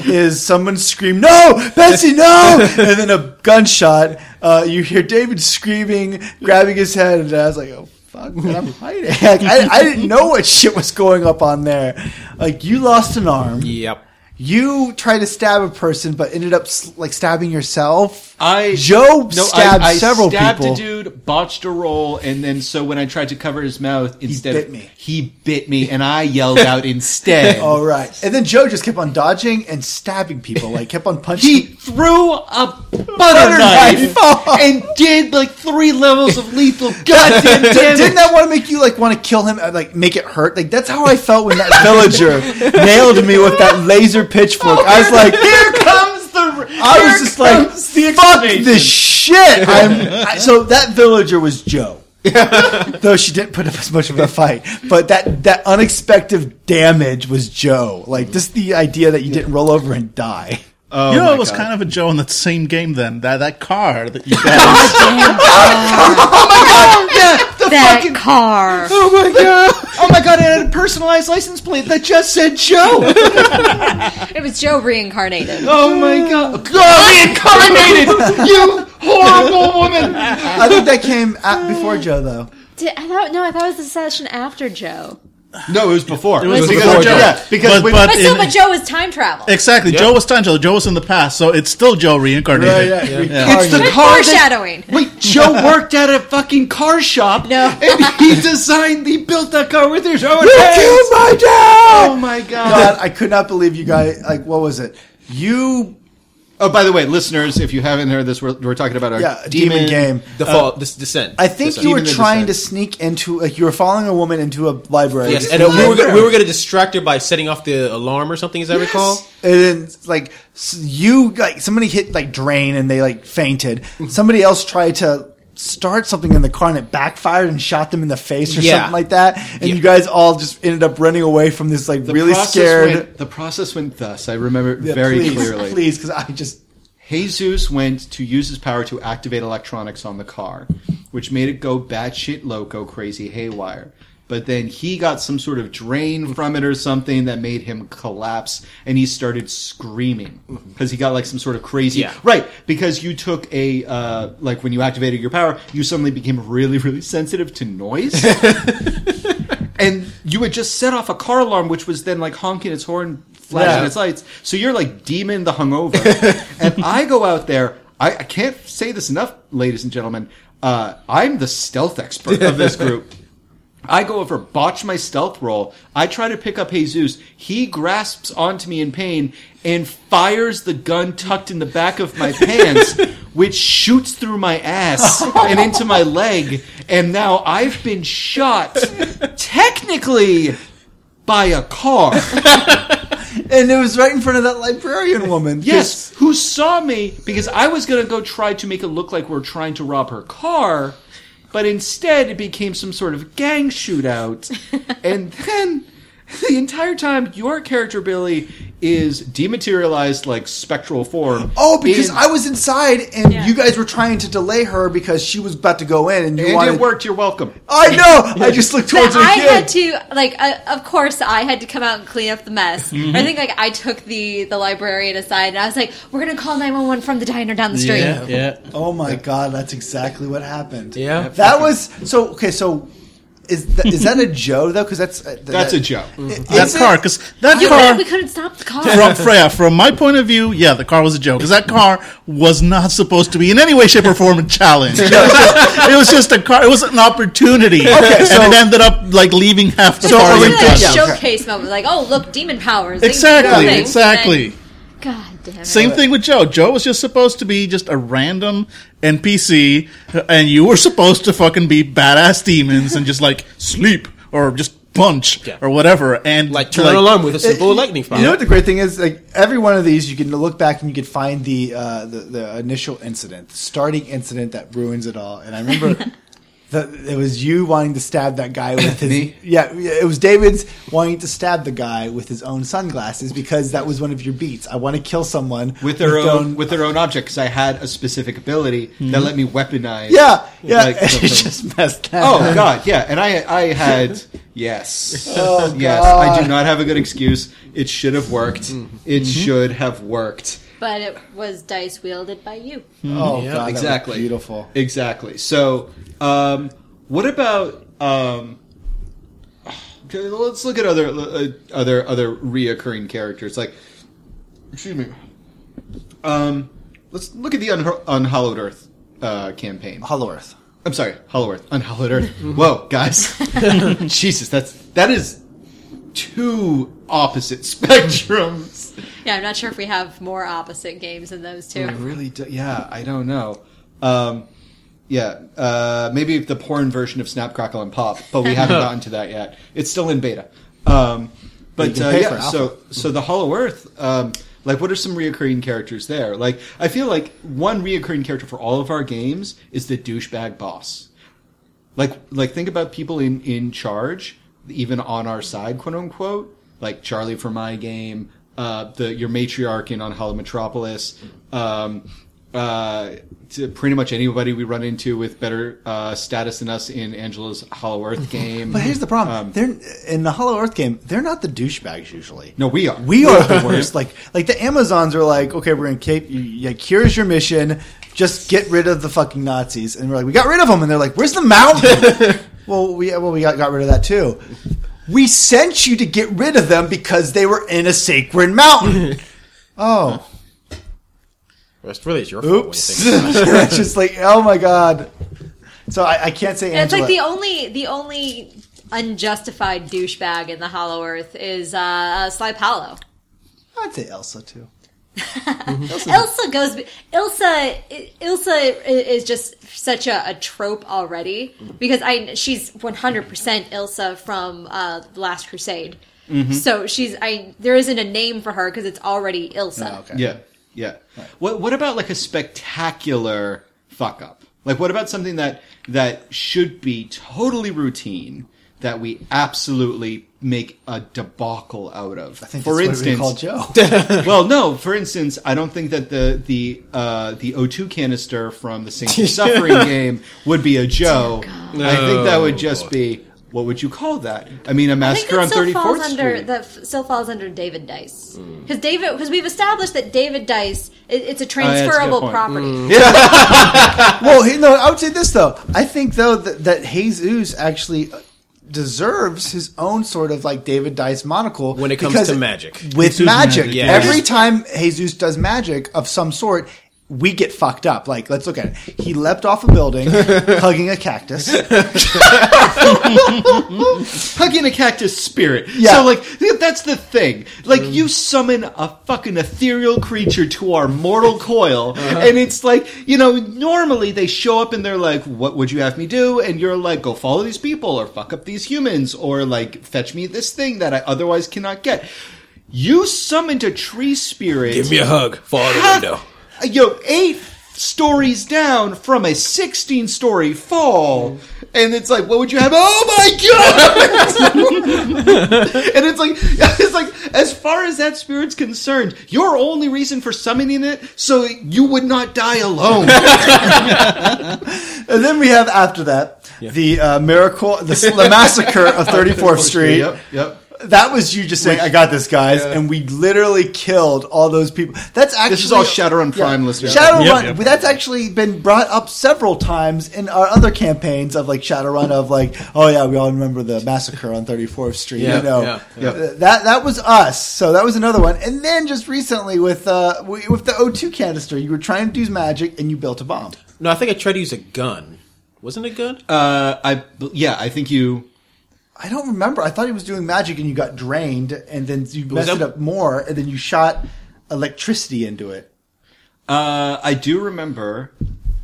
is someone scream, no, Betsy, no, and then a gunshot. Uh, you hear David screaming, grabbing his head, and I was like, oh. Fuck, man, I'm hiding. Like, I, I didn't know what shit was going up on there. Like, you lost an arm Yep. you tried to stab a person but ended up like stabbing yourself. I Joe no, stabbed I, I several stabbed people. a dude, botched a roll, and then so when I tried to cover his mouth, instead he bit of, me. he bit me, and I yelled out instead. All right, and then Joe just kept on dodging and stabbing people. Like kept on punching. He threw a butter, Butter knife, knife. and did like three levels of lethal goddamn Did- damage. Didn't that want to make you like want to kill him? Like make it hurt? Like that's how I felt when that villager nailed me with that laser pitchfork. Oh, I was like, here comes. I was just like, the fuck this shit. I'm, I, so that villager was Joe. Though she didn't put up as much of a fight, but that that unexpected damage was Joe. Like just the idea that you didn't roll over and die. Oh you know, it was God. kind of a Joe in that same game. Then that that car that you guys. Oh yeah, the that fucking. car. Oh my god! Oh my god! It had a personalized license plate that just said Joe. It was Joe reincarnated. Oh my god! God, reincarnated! You horrible woman! I think that came at, before Joe though. Did, I thought no, I thought it was the session after Joe. No, it was before. It was because before Joe. Joe. Yeah, because But- when, but- But still, in- but Joe was time travel. exactly. Joe was time travel. Joe was in the past, so it's still Joe reincarnated. Right, yeah. it's the Good car that foreshadowing. Wait, Joe worked at a fucking car shop. No. and he designed, he built that car with his own You hands. killed my dad. Oh my god! God, I could not believe you guys. Like, what was it? You, Oh, by the way, listeners, if you haven't heard this, we're, we're talking about our yeah, demon, game. The fall, this descent. I think Descent. you were Demon the trying to Descent. sneak into, like, you were following a woman into a library. Yes, and uh, we were gonna, we were going to distract her by setting off the alarm or something, as I recall. And then, like, s- you, like, somebody hit, like, drain and they, like, fainted. Somebody else tried to start something in the car and it backfired and shot them in the face or Yeah. something like that. And Yeah. you guys all just ended up running away from this, like, The really scared. Went, the process went thus. I remember it Yeah, very please, clearly. Please, because I just. Jesus went to use his power to activate electronics on the car, which made it go batshit loco, crazy, haywire. But then he got some sort of drain from it or something that made him collapse, and he started screaming because he got like some sort of crazy Yeah. right because you took a uh, like when you activated your power, you suddenly became really really sensitive to noise. and you had just set off a car alarm, which was then like honking its horn, flashing Yeah. its lights. So you're like demon the hungover. and I go out there. I, I can't say this enough, ladies and gentlemen. Uh, I'm the stealth expert of this group. I go over, botch my stealth roll. I try to pick up Jesus. He grasps onto me in pain and fires the gun tucked in the back of my pants, which shoots through my ass and into my leg. And now I've been shot, technically, by a car. and it was right in front of that librarian woman. Yes, who saw me because I was going to go try to make it look like we're trying to rob her car, but instead it became some sort of gang shootout. and then the entire time your character Billy is dematerialized like spectral form. Oh, because in- I was inside and Yeah. you guys were trying to delay her because she was about to go in and you and wanted. it worked. You're welcome. I know. I just looked But towards her I kid. had to like, uh, of course, I had to come out and clean up the mess. Mm-hmm. I think like I took the the librarian aside and I was like, "We're gonna call nine one one from the diner down the street." Yeah, yeah. Oh my god, that's exactly what happened. Yeah. that was so. Okay, so is that, is that a Joe though? Because that's uh, th- That's that- a joke. Is That it- car, because that You car. we couldn't stop the car. From Freya, from my point of view, yeah, the car was a joke because that car was not supposed to be in any way, shape, or form a challenge. It was just, it was just a car. It was an opportunity, Okay, so- and it ended up like leaving half the So party. are It was like a Yeah, okay. showcase moment, like, "Oh, look, demon powers." they Exactly, things." exactly. And then- God damn it! Same thing with Joe. Joe was just supposed to be just a random NPC, and you were supposed to fucking be badass demons and just like sleep or just punch Yeah. or whatever. And Like turn an alarm with a simple lightning You know what the great thing is? Like every one of these, you can look back and you can find the uh, the, the initial incident, the starting incident that ruins it all. And I remember that it was you wanting to stab that guy with his Me? yeah. It was David's wanting to stab the guy with his own sunglasses because that was one of your beats. I want to kill someone With their own with their own object because I had a specific ability that hmm. let me weaponize. yeah yeah. like, it something. just messed that. Oh up. God, yeah, and I I had yes, Oh, yes. God. I do not have a good excuse. It should have worked. Mm-hmm. It mm-hmm. should have worked But it was dice wielded by you. Oh Yeah, god, exactly. beautiful. exactly. So, um, what about um? okay, Let's look at other uh, other other reoccurring characters. Like, excuse me. Um, let's look at the Un- Unhallowed Earth uh, campaign. Hollow Earth. I'm sorry, Hollow Earth, Unhallowed Earth. Whoa, guys, Jesus, that's that is two opposite spectrums. Yeah, I'm not sure if we have more opposite games than those two. I really, do, yeah, I don't know. Um, yeah, uh, maybe the porn version of Snap Crackle and Pop, but we haven't gotten to that yet. It's still in beta. Um, but uh, yeah, so so the Hollow Earth. Um, like, what are some reoccurring characters there? Like, I feel like one reoccurring character for all of our games is the douchebag boss. like like think about people in in charge even on our side quote unquote like charlie for my game uh the your matriarch in Unhallowed Metropolis um uh to pretty much anybody we run into with better uh status than us in angela's hollow earth game But here's the problem: Um, they're in the Hollow Earth game. They're not the douchebags usually. no we are We are the worst. Like, like the Amazons are like, okay, we're gonna cape. You, like, here's your mission. Just get rid of the fucking Nazis. And we're like, we got rid of them. And they're like, where's the mountain? well, we well we got, got rid of that too. We sent you to get rid of them because they were in a sacred mountain. oh, It's really is your fault oops! think about it. it's just like, oh my god. So I, I can't say. And it's Angela. like the only the only unjustified douchebag in the Hollow Earth is uh, uh Sly Paulo. I'd say Ilsa too. Mm-hmm. Ilsa goes. Ilsa. Ilsa is just such a, a trope already mm. because I she's one hundred percent Ilsa from uh, the Last Crusade. Mm-hmm. So she's I. There isn't a name for her because it's already Ilsa. Oh, okay. Yeah, yeah. What what about like a spectacular fuck up? Like what about something that that should be totally routine that we absolutely make a debacle out of? I think for that's instance, what we call Joe. well, no. For instance, I don't think that the the uh, the O2 canister from the Saints of Suffering game would be a Joe. I think that would just be what would you call that? I mean, a think massacre that on still Thirty falls under Street. that still falls under David Dice because David because we've established that David Dice it, it's a Oh, that's a good transferable property. Well, he, no, I would say this though. I think though that, that Jesus actually deserves his own sort of like David Dice monocle When it comes to magic. With choose magic, magic, yeah. every time Jesus does magic of some sort. We get fucked up. Like, let's look at it. He leapt off a building, hugging a cactus. Hugging a cactus spirit. Yeah. So like that's the thing. Like you summon a fucking ethereal creature to our mortal coil, uh-huh. and it's like you know normally they show up and they're like, "What would you have me do?" And you're like, "Go follow these people, or fuck up these humans, or like fetch me this thing that I otherwise cannot get." You summoned a tree spirit. Give me a hug. Fall out the half- window. Yo, eight stories down from a 16 story fall. And it's like, what would you have? Oh my god! and it's like, it's like, as far as that spirit's concerned, your only reason for summoning it so you would not die alone. And then we have after that the uh, miracle, the, the massacre of 34th Street. Yep, yep. That was you just saying, "I got this, guys," and we literally killed all those people. That's actually This is all Shadowrun Prime listeners. Shadowrun. Yep, yep. but That's actually been brought up several times in our other campaigns of like Shadowrun of like, oh yeah, we all remember the massacre on 34th Street. Yeah, you know, yeah, yeah. That that was us. So that was another one. And then just recently with uh with the O2 canister, you were trying to do magic and you built a bomb. No, I think I tried to use a gun. Wasn't it a gun? Uh, I, yeah, I think you, I don't remember. I thought he was doing magic and you got drained, and then you messed that- it up more, and then you shot electricity into it. uh, I do remember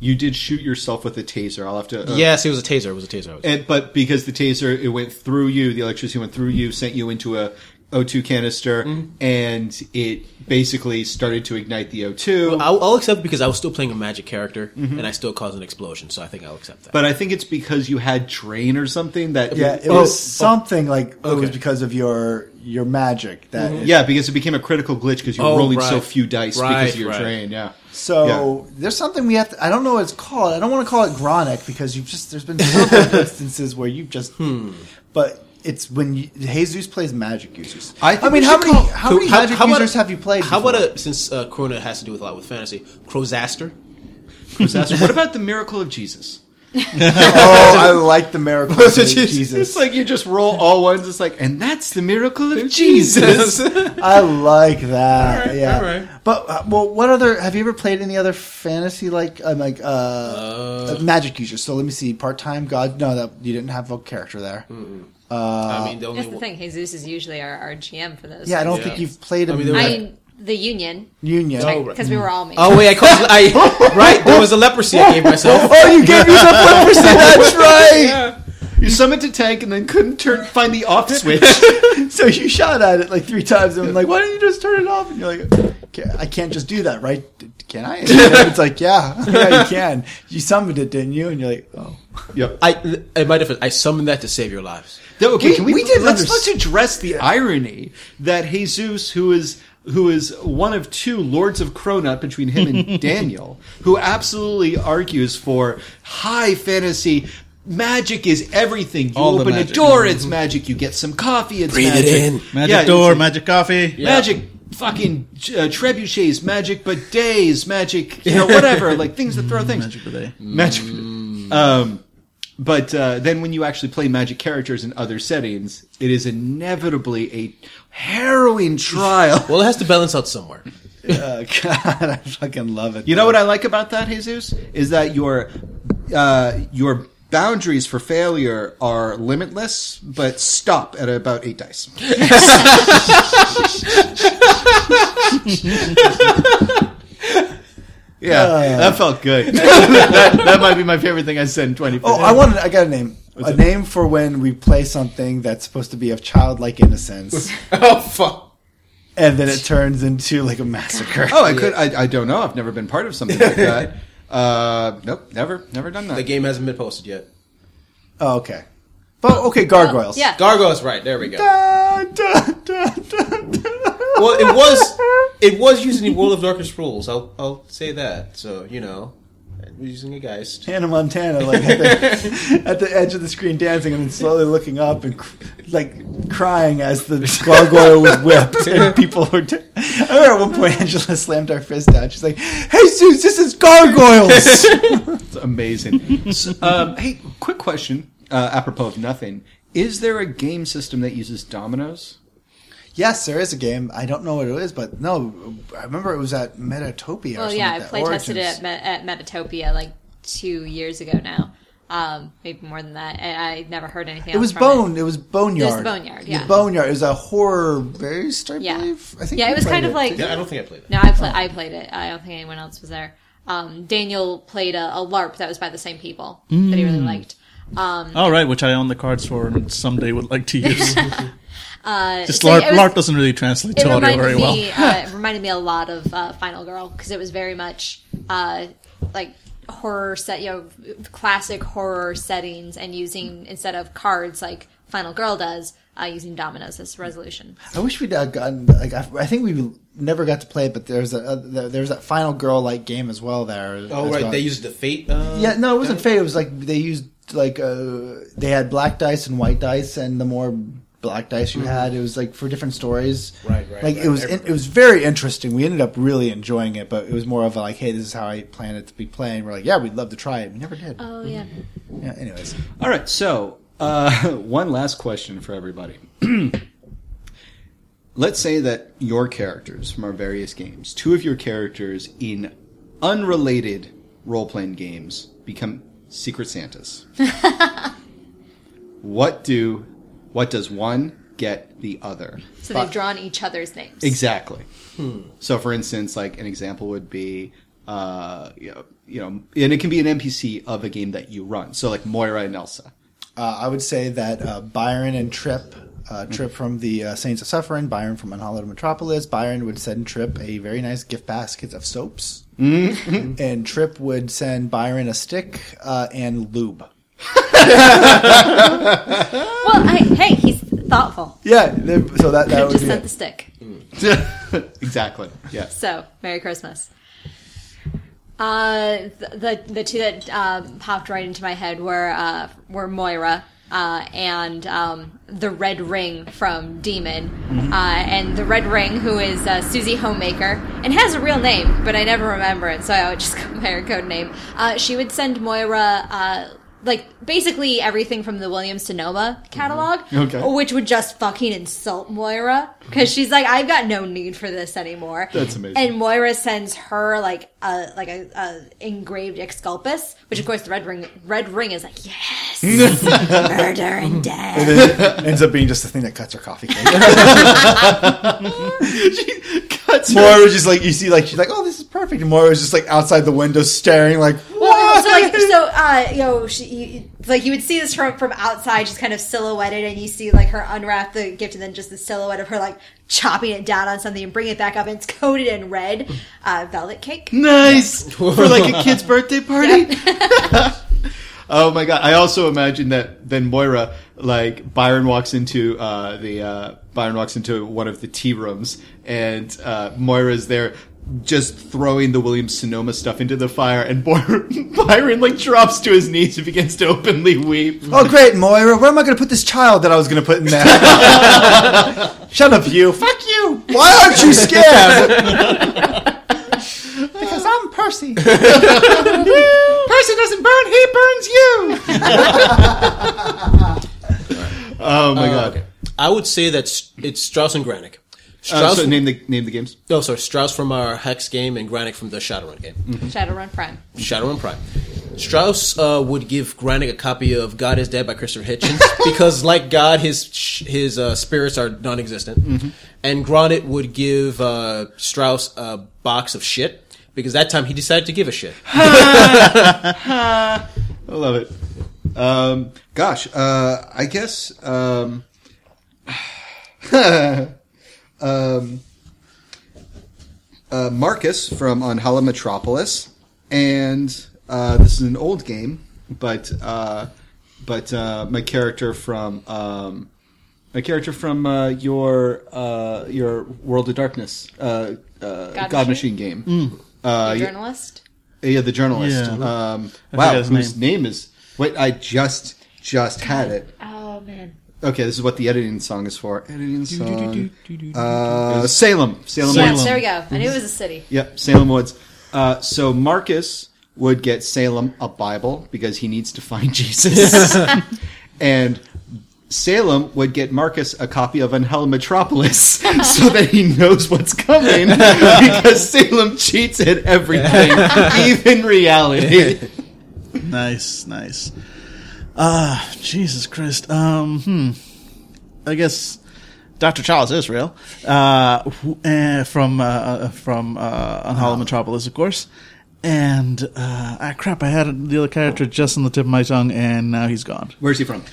you did shoot yourself with a taser. I'll have to, uh, yes, it was a taser. It was a taser. Was- And, but because the taser it went through you, the electricity went through you, sent you into a O2 canister, Mm-hmm. and it basically started to ignite the O2. I'll, I'll accept because I was still playing a magic character, Mm-hmm. and I still caused an explosion. So I think I'll accept that. but I think it's because you had drain or something that Yeah, it Oh, was something like it was because of your your magic that. it- yeah because it became a critical glitch because you were Oh, rolling so few dice because of your right. drain. Yeah. So there's something we have to. I don't know what it's called. I don't want to call it Gronic because you've just there's been several instances where you've just. Hmm. But it's when you, Jesus plays magic users. I think mean, how many call- how many How- magic how users a- have you played? How about a since uh, Corona has to do with a lot with fantasy, Crozaster? Disaster. what about the miracle of Jesus? Oh, I like the miracle of Jesus. It's like you just roll all ones. It's like, and that's the miracle of Jesus. I like that. Alright, yeah. alright. But uh, well, what other? Have you ever played any other fantasy like uh, like uh, uh, magic users? So let me see. Part time god. No, that you didn't have a character there. Uh, I mean, the only That's the thing. Jesus is usually our, our GM for those. Yeah, I don't Yeah. think you've played I mean, there I the Union union. Oh, right. because we were all made. Oh wait, I called. I right. There was a leprosy I gave myself. Oh, you gave yourself leprosy. That's right. you summoned a tank and then couldn't turn find the off switch. So you shot at it like three times, and I'm like, "Why don't you just turn it off?" And you're like, "I can't just do that, right? Can I?" And it's like, "Yeah, yeah, you can." You summoned it, didn't you? And you're like, "Oh." Yep. I, in my defense, I summoned that to save your lives. No, okay, We- can we, we did let's, unders- let's address the irony that Jesus, who is who is one of two lords of Cronut between him and Daniel, who absolutely argues for high fantasy. Magic is everything. You All open a door, it's magic. You get some coffee, it's Breathe it magic. in. Magic Yeah, door, it's- magic coffee. magic fucking uh, trebuchets, magic bidets, magic, you know, whatever, like things that throw things. Magic today. Magic. Um, but uh, then when you actually play magic characters in other settings, it is inevitably a harrowing trial. Well, it has to balance out somewhere. Uh, God, I fucking love it. You know what I like about that, Jesus, is that your uh, your boundaries for failure are limitless, but stop at about eight dice. yeah, that felt good. that, that might be my favorite thing I said in twenty. Oh, I wanted. I got a name. a name for when we play something that's supposed to be of childlike innocence, oh fuck! and then it turns into like a massacre. Oh, I could. I, I don't know. I've never been part of something like that. Uh, nope, never, never done that. The game hasn't been posted yet. Oh, okay. But okay, gargoyles. Yeah. Gargoyles, right? There we go. Da, da, da, da, da. Well, it was it was using the World of Darkness rules. I'll I'll say that. So you know, using a geist. Hannah Montana, like at the, at the edge of the screen dancing and then slowly looking up and cr- like crying as the gargoyle was whipped and people were. T- I remember at one point Angela slammed her fist down. She's like, "Hey, Zeus, this is gargoyles." It's amazing. So, um, hey, quick question, uh, apropos of nothing. Is there a game system that uses dominoes? yes, there is a game. I don't know what it is, but no, I remember it was at Metatopia. or Well, something yeah, I like that, play tested it at, Me- at Metatopia like two years ago now. Um, maybe more than that. And I never heard anything. It else was from Bone. It was Boneyard. Boneyard, yeah. Boneyard. It was a horror based, I Yeah. believe. I think Yeah, it was played kind of like Yeah, I don't think I played it. No, I play, I played it. I don't think anyone else was there. Um, Daniel played a, a LARP that was by the same people that he really liked. Um, All right, which I own the cards for and someday would like to use. uh, Just so LARP, was- LARP doesn't really translate to audio reminded very well. uh, it reminded me a lot of uh, Final Girl because it was very much uh, like horror set, you know, classic horror settings, and using instead of cards like Final Girl does, uh, using dominoes as resolution. I wish we'd uh, gotten. Like, I, I think we never got to play it, but there's a uh, there's that Final Girl like game as well. There. Oh as right, well. they used the fate. Uh, Yeah, no, it wasn't fate. It was like they used like uh, they had black dice and white dice, and the more black dice you had, it was like for different stories. Mm-hmm. Right, right, Like right. it was I remember. it was very interesting. We ended up really enjoying it, but it was more of a like, hey, this is how I plan it to be playing. We're like, yeah, we'd love to try it. We never did. Oh yeah. Yeah. Anyways, All right, so uh, one last question for everybody. Let's say that your characters from our various games, two of your characters in unrelated role playing games, become Secret Santas. what do what does one get the other? So they've drawn each other's names. Exactly. So, for instance, like an example would be, uh, you know, you know, and it can be an NPC of a game that you run. So, like Moira and Elsa. uh, I would say that uh, Byron and Trip. Uh, Trip from the uh, Saints of Suffering, Byron from Unhallowed Metropolis. Byron would send Trip a very nice gift basket of soaps, and Trip would send Byron a stick uh, and lube. Well, hey, hey, he's thoughtful. Yeah, so that that would just be sent it. the stick. exactly. Yeah. So, Merry Christmas. Uh, the, the the two that uh, popped right into my head were uh, were Moira uh, and um, the Red Ring from Demon, uh, and the Red Ring, who is uh, Susie Homemaker, and has a real name, but I never remember it, so I would just go by her code name. Uh, she would send Moira. Uh, like basically everything from the Williams to Sonoma catalog, Okay. which would just fucking insult Moira because she's like, I've got no need for this anymore. That's amazing. And Moira sends her like a like a, a engraved Exculpus, which of course the red ring red ring is like yes, murder and death. ends up being just the thing that cuts her coffee cake. she Cuts Moira was just like you see, like she's like, "Oh, this is perfect." And Moira was just like outside the window staring, like, Well, so like so uh you know she you, like you would see this from from outside, just kind of silhouetted, and you see like her unwrap the gift, and then just the silhouette of her like chopping it down on something and bringing it back up, and it's coated in red uh, velvet cake. Nice for like a kid's birthday party. Oh my god! I also imagine that then Moira, like Byron, walks into uh, the uh, Byron walks into one of the tea rooms, and uh, Moira's there. Just throwing the Williams Sonoma stuff into the fire, and Byron, Byron like drops to his knees and begins to openly weep. "Oh, great, Moira, where am I going to put this child that I was going to put in there?" Shut up, you! Fuck you! Why aren't you scared? because I'm Percy. Percy doesn't burn; he burns you. Oh my Uh, god! okay. I would say that it's Strauss and Granick. Uh, Strauss, so name the name the games. oh, sorry, Strauss from our Hex game and Granick from the Shadowrun game. Shadowrun Prime. Shadowrun Prime. Strauss uh, would give Granick a copy of God is Dead by Christopher Hitchens because, like God, his his uh, spirits are non-existent. And Granick would give uh, Strauss a box of shit because that time he decided to give a shit. I love it. Um, gosh, uh, I guess. Um, um, uh, Marcus from Unhallowed Metropolis, and uh, this is an old game, but uh, but uh, my character from um, my character from uh, your uh, your World of Darkness uh, uh, God, God Machine, Machine? game. Uh, The yeah- journalist. Yeah, the journalist. Yeah. Um, wow, his whose name. is? Wait, I just just had it. Oh man. Okay, this is what the editing song is for. Editing song. Uh, Salem. Salem. Salem. Woods. There we go. I knew it was a city. Yep, Salem Woods. Uh, so Marcus would get Salem a Bible because he needs to find Jesus, and Salem would get Marcus a copy of Unhallowed Metropolis so that he knows what's coming because Salem cheats at everything, even reality. Nice, nice. Ah, Jesus Christ. Um, hmm. I guess Dr. Charles Israel, uh, who, uh, from, uh, from, uh, Unhallowed Metropolis, of course. And, uh, ah, crap, I had the other character just on the tip of my tongue, and now he's gone. Where's he from?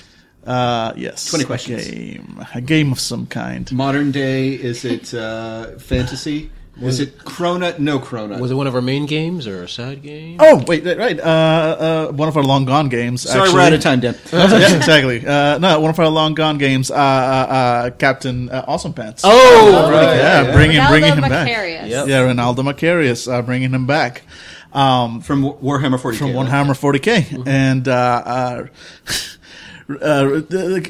Uh, yes. 20 questions. A game. A game of some kind. Modern day? Is it uh, fantasy? Is it Krona? No Krona. Was it one of our main games or a side game? Oh, wait, right, right. Uh, uh, one of our long gone games. Sorry, actually. we're out of time, Dan. yeah, exactly. Uh, no, one of our long gone games. Uh, uh, uh, Captain uh, Awesome Pants. Oh, right. yeah, bringing Ronaldo bringing him back. Yep. Yeah, Ronaldo Macarius, uh, bringing him back. Um, From Warhammer 40k. from Warhammer One Hammer 40k, and uh,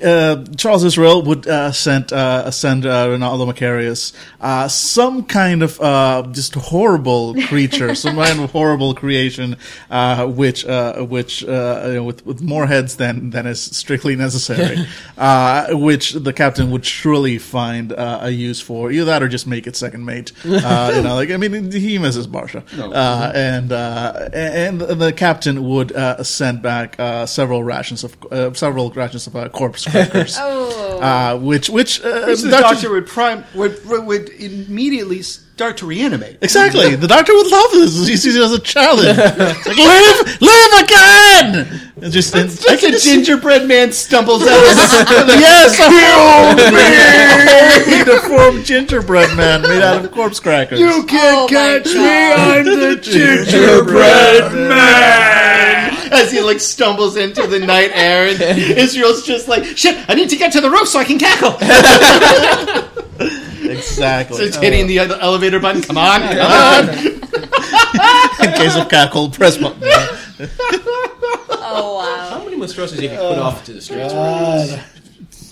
uh, Charles Israel would uh, send uh, send uh, Ronaldo Macarius uh, some kind of uh, just horrible creature, some kind of horrible creation, uh, which uh, which uh, with with more heads than than is strictly necessary, uh, which the captain would surely find uh, a use for. Either that or just make it second mate. Uh, you know, like I mean, he misses Barsha, uh, and uh, and the captain would uh, send back uh, several rations of uh, several rations of uh, corpse crackers. Oh. Uh, which, which, uh, Which the Dr. doctor would prime would would immediately start to reanimate. Exactly. The doctor would love this. He sees it as a challenge. It's like, live, live again! And just, and I Like can a just see- gingerbread man stumbles out. yes, kill me! the form gingerbread man made out of corpse crackers. you can't Oh catch me. I'm the gingerbread man. As he like stumbles into the night air, and Israel's just like, "Shit! I need to get to the roof so I can cackle." exactly. Just hitting uh, the elevator button. Come on, come on. In case of cackle, press button. Oh wow! How many monstrosities have you put off to the streets?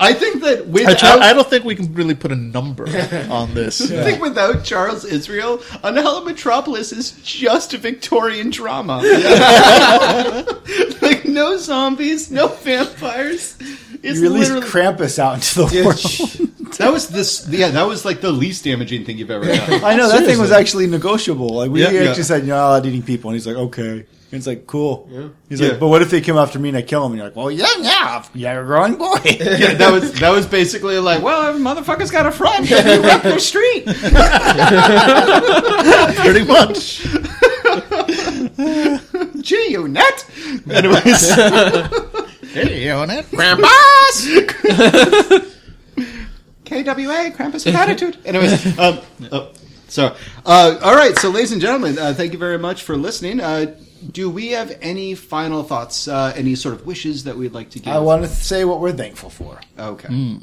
I think that I, without, try, I don't think we can really put a number on this. I think without Charles Israel, Unhallowed Metropolis is just a Victorian drama. like no zombies, no vampires. It's You released literally Krampus out into the world. that was this. Yeah, that was like the least damaging thing you've ever done. I know that thing was actually negotiable. Like we Yeah, actually yeah. said, you're not allowed eating people, and he's like, okay. And it's like, cool. He's Yeah. like, but what if they come after me and I kill them? And you're like, well, yeah, yeah, you're a growing boy. Yeah, that was that was basically like, well, motherfuckers got a front. They wreck their street. Pretty much. Gee, you nut. Anyways, Hey, on it. Krampus. KWA, Krampus with attitude. Anyways, um, oh, so uh, all right. So, ladies and gentlemen, uh, thank you very much for listening. Uh, do we have any final thoughts? Uh, any sort of wishes that we'd like to give? I want to say what we're thankful for. Okay.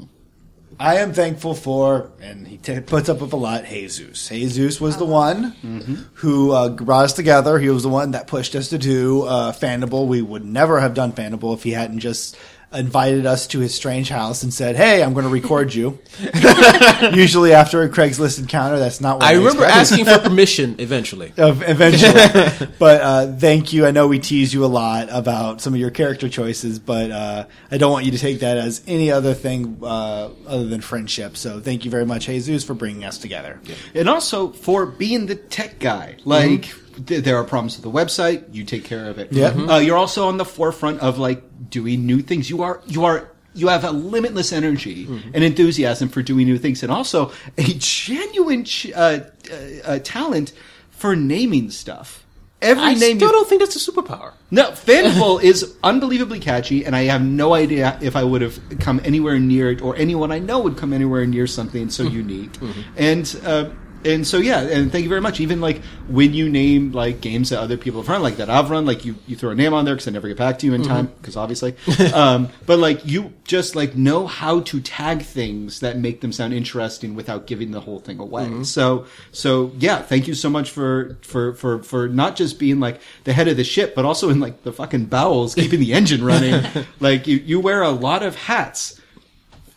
I am thankful for, and he t- puts up with a lot, Jesus. Jesus was the one who uh, brought us together. He was the one that pushed us to do uh, Fandible. We would never have done Fandible if he hadn't just invited us to his strange house and said, "Hey, I'm going to record you." Usually, after a Craigslist encounter, that's not what I remember expected. asking for permission eventually. Of- eventually. but uh, thank you. I know we tease you a lot about some of your character choices, but uh, I don't want you to take that as any other thing uh, other than friendship. So thank you very much, Jesus, for bringing us together. And also for being the tech guy. Like, th- there are problems with the website. You take care of it. Yeah. Uh, you're also on the forefront of like doing new things. You are you are you have a limitless energy and enthusiasm for doing new things, and also a genuine ch- uh, uh, uh, talent for naming stuff. Every I name still you don't think that's a superpower. no, Fandible is unbelievably catchy, and I have no idea if I would have come anywhere near it, or anyone I know would come anywhere near something so unique. And uh, and so yeah, and thank you very much. Even like when you name like games that other people have run, like that I've run, like you you throw a name on there because I never get back to you in time because obviously, um, but like you just like know how to tag things that make them sound interesting without giving the whole thing away. So so yeah, thank you so much for for for for not just being like the head of the ship, but also in like the fucking bowels, keeping the engine running. like you you wear a lot of hats.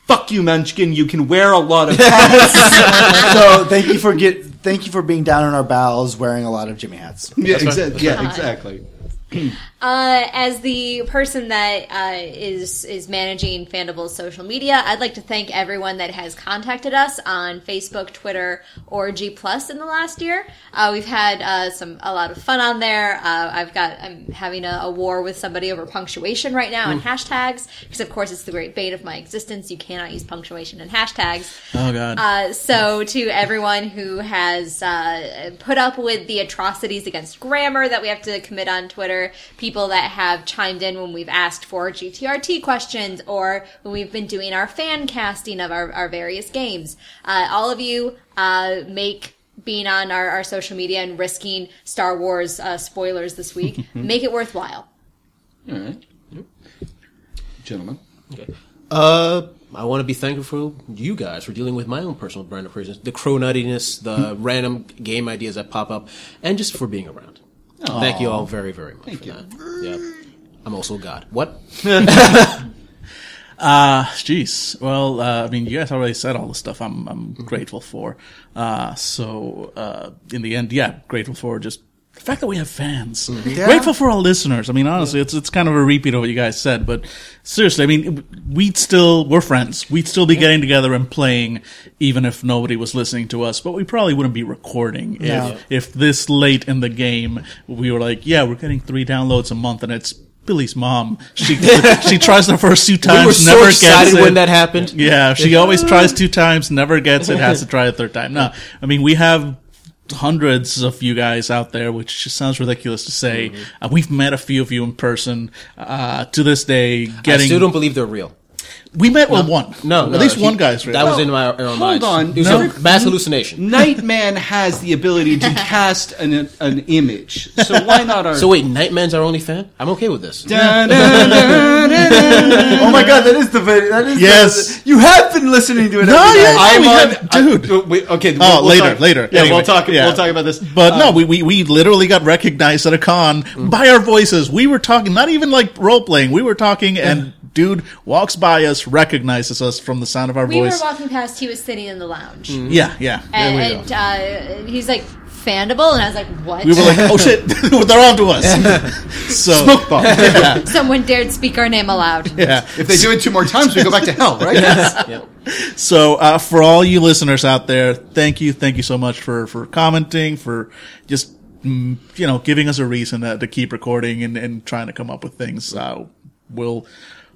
Fuck you, Munchkin. You can wear a lot of hats. so thank you for get thank you for being down in our bowels, wearing a lot of Jimmy hats. yeah, exa- yeah, exactly. Uh, as the person that uh, is is managing Fandible's social media, I'd like to thank everyone that has contacted us on Facebook, Twitter, or G Plus in the last year. Uh, we've had uh, some a lot of fun on there. Uh, I've got I'm having a, a war with somebody over punctuation right now and hashtags because of course it's the great bane of my existence. You cannot use punctuation and hashtags. Oh god. Uh, so to everyone who has uh, put up with the atrocities against grammar that we have to commit on Twitter, people that have chimed in when we've asked for GTRT questions or when we've been doing our fan casting of our, our various games, uh, all of you uh, make being on our, our social media and risking Star Wars uh, spoilers this week make it worthwhile. All right. Gentlemen. Uh, I want to be thankful for you guys for dealing with my own personal brand of prisons, the crow nuttiness, the random game ideas that pop up, and just for being around. Thank you all very, very much for that. Yeah. I'm also God. What? Uh, jeez. Well, uh, I mean, you guys already said all the stuff I'm, I'm grateful for. Uh, so, uh, in the end, yeah, grateful for just the fact that we have fans. Mm-hmm. Grateful for our listeners. I mean, honestly, it's, it's kind of a repeat of what you guys said, but seriously, I mean, we'd still, we're friends. We'd still be getting together and playing even if nobody was listening to us, but we probably wouldn't be recording No. if, if this late in the game we were like, yeah, we're getting three downloads a month and it's Billy's mom. She she tries the first two times, we were so never excited gets it. when that happened. Yeah, she always tries two times, never gets it, has to try a third time. No, I mean we have hundreds of you guys out there, which just sounds ridiculous to say. Mm-hmm. Uh, we've met a few of you in person. Uh, to this day, I getting still don't believe they're real. We met with one. No, at no, least he- one guy's real. That was in my in our hold on. It was No. a mass hallucination. Nightman has the ability to cast an an image, so why not our? So wait, Nightman's our only fan? I'm okay with this. Dun, dun, dun, dun, dun. Oh my god, that is the video. That is Yes. The, you have been listening to it. No, every yeah. night. I'm we on, have- dude. wait, okay. Oh, we'll later, talk- later. Yeah, Anyway, we'll talk. yeah. We'll talk about this. But Uh, no, we, we we literally got recognized at a con by our voices. We were talking, not even like role playing. We were talking, and dude walks by us, recognizes us from the sound of our We voice. We were walking past, he was sitting in the lounge. yeah, yeah. And, There we and uh, he's like, Fandible? And I was like, what? We were like, oh shit, they're on to us. so Smoke bomb. yeah, Someone dared speak our name aloud. yeah. If they do it two more times, we go back to hell, right? Yep. So uh, for all you listeners out there, thank you, thank you so much for for commenting, for just mm, you know giving us a reason to, to keep recording and, and trying to come up with things. Uh, we'll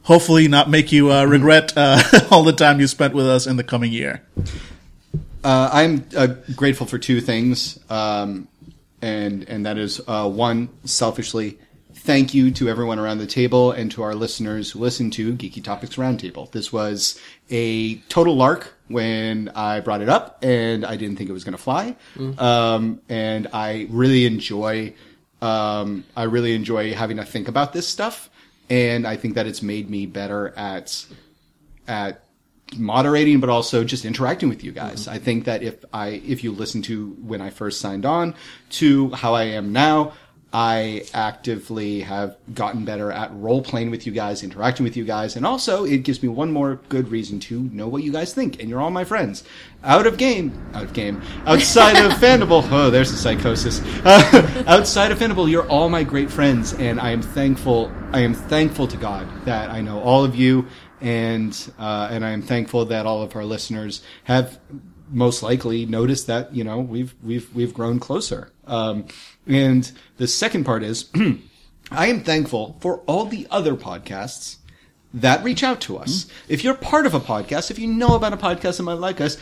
hopefully not make you uh, regret uh, all the time you spent with us in the coming year. Uh, I'm uh, grateful for two things, um, and and that is uh, one, selfishly, thank you to everyone around the table and to our listeners who listen to Geeky Topics Roundtable. This was a total lark when I brought it up, and I didn't think it was going to fly. Um, and I really enjoy, um, I really enjoy having to think about this stuff, and I think that it's made me better at at moderating but also just interacting with you guys. Mm-hmm. I think that if I if you listen to when I first signed on to how I am now, I actively have gotten better at role playing with you guys, interacting with you guys, and also it gives me one more good reason to know what you guys think. And you're all my friends. Out of game, out of game, outside of Fandible. Oh, there's the psychosis. Uh, outside of Fandible, you're all my great friends, and I am thankful. I am thankful to God that I know all of you and uh, and I am thankful that all of our listeners have most likely noticed that you know we've we've we've grown closer. Um, and the second part is, I am thankful for all the other podcasts that reach out to us. Mm-hmm. If you're part of a podcast, if you know about a podcast that might like us,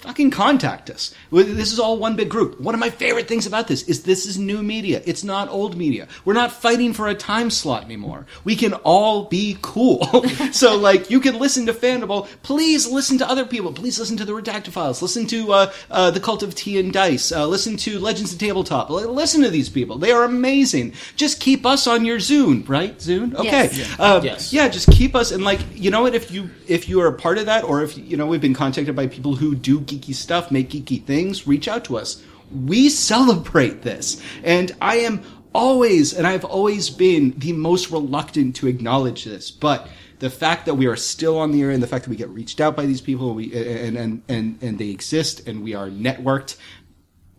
fucking contact us. This is all one big group. One of my favorite things about this is this is new media. It's not old media. We're not fighting for a time slot anymore. We can all be cool. so, like, you can listen to Fandible. Please listen to other people. Please listen to the Redacted Files. Listen to uh, uh, the Cult of Tea and Dice. Uh, listen to Legends of Tabletop. Listen to these people. They are amazing. Just keep us on your Zune, right? Zune. Okay. Yes. Uh, Yes. Yeah, just keep us and like you know what if you if you are a part of that or if you know we've been contacted by people who do geeky stuff, make geeky things, reach out to us. We celebrate this. And I am always and I've always been the most reluctant to acknowledge this, but the fact that we are still on the air and the fact that we get reached out by these people we, and, and, and, and they exist and we are networked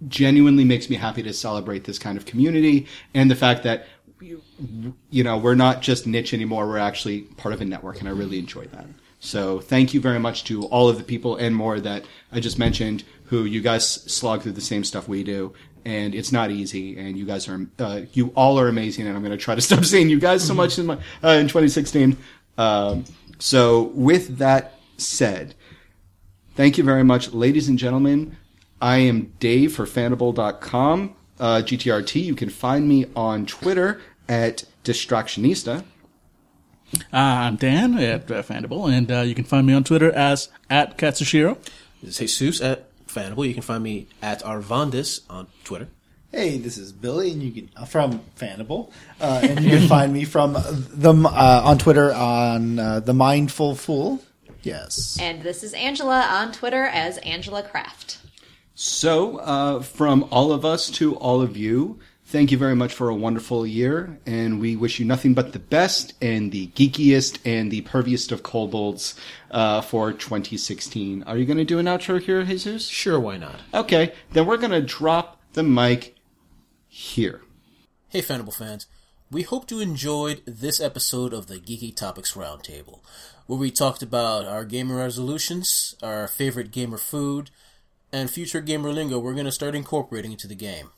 genuinely makes me happy to celebrate this kind of community and the fact that you, you know we're not just niche anymore we're actually part of a network and i really enjoy that so thank you very much to all of the people and more that i just mentioned who you guys slog through the same stuff we do and it's not easy and you guys are uh, you all are amazing and i'm going to try to stop saying you guys so much in my uh, in 2016 um, so with that said Thank you very much, ladies and gentlemen. I am Dave for Fandible.com. Uh, GTRT, you can find me on Twitter at Distractionista. Uh, I'm Dan at uh, Fandible, and uh, you can find me on Twitter as at Katsushiro. This is Jesus at Fandible. You can find me at Arvandis on Twitter. Hey, this is Billy, and you can uh, from Fandible, uh, and you can find me from the uh, on Twitter on uh, the Mindful Fool. Yes, And this is Angela on Twitter as Angela Craft. So, uh, from all of us to all of you, thank you very much for a wonderful year, and we wish you nothing but the best and the geekiest and the perviest of kobolds uh, for 2016. Are you going to do an outro here, Jesus? Sure, why not? Okay, then we're going to drop the mic here. Hey, Fandible fans. We hope you enjoyed this episode of the Geeky Topics Roundtable, where we talked about our gamer resolutions, our favorite gamer food, and future gamer lingo we're going to start incorporating into the game.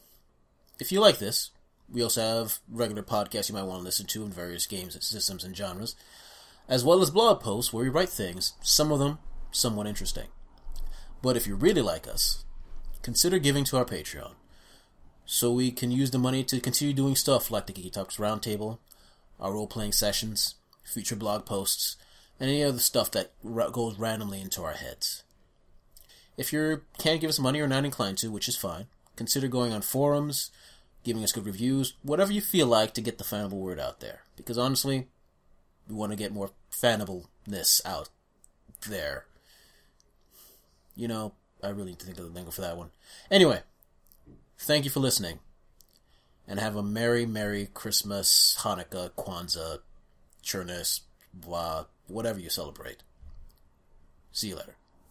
If you like this, we also have regular podcasts you might want to listen to in various games, systems, and genres, as well as blog posts where we write things, some of them somewhat interesting. But if you really like us, consider giving to our Patreon so we can use the money to continue doing stuff like the Geeky Talks Roundtable, our role playing sessions, future blog posts, and any other stuff that goes randomly into our heads. If you can't give us money or not inclined to, which is fine, consider going on forums, giving us good reviews, whatever you feel like to get the Fandible word out there. Because honestly, we want to get more fanableness out there. You know, I really need to think of the lingo for that one. Anyway, thank you for listening. And have a Merry, Merry Christmas, Hanukkah, Kwanzaa, Chernus, blah, whatever you celebrate. See you later.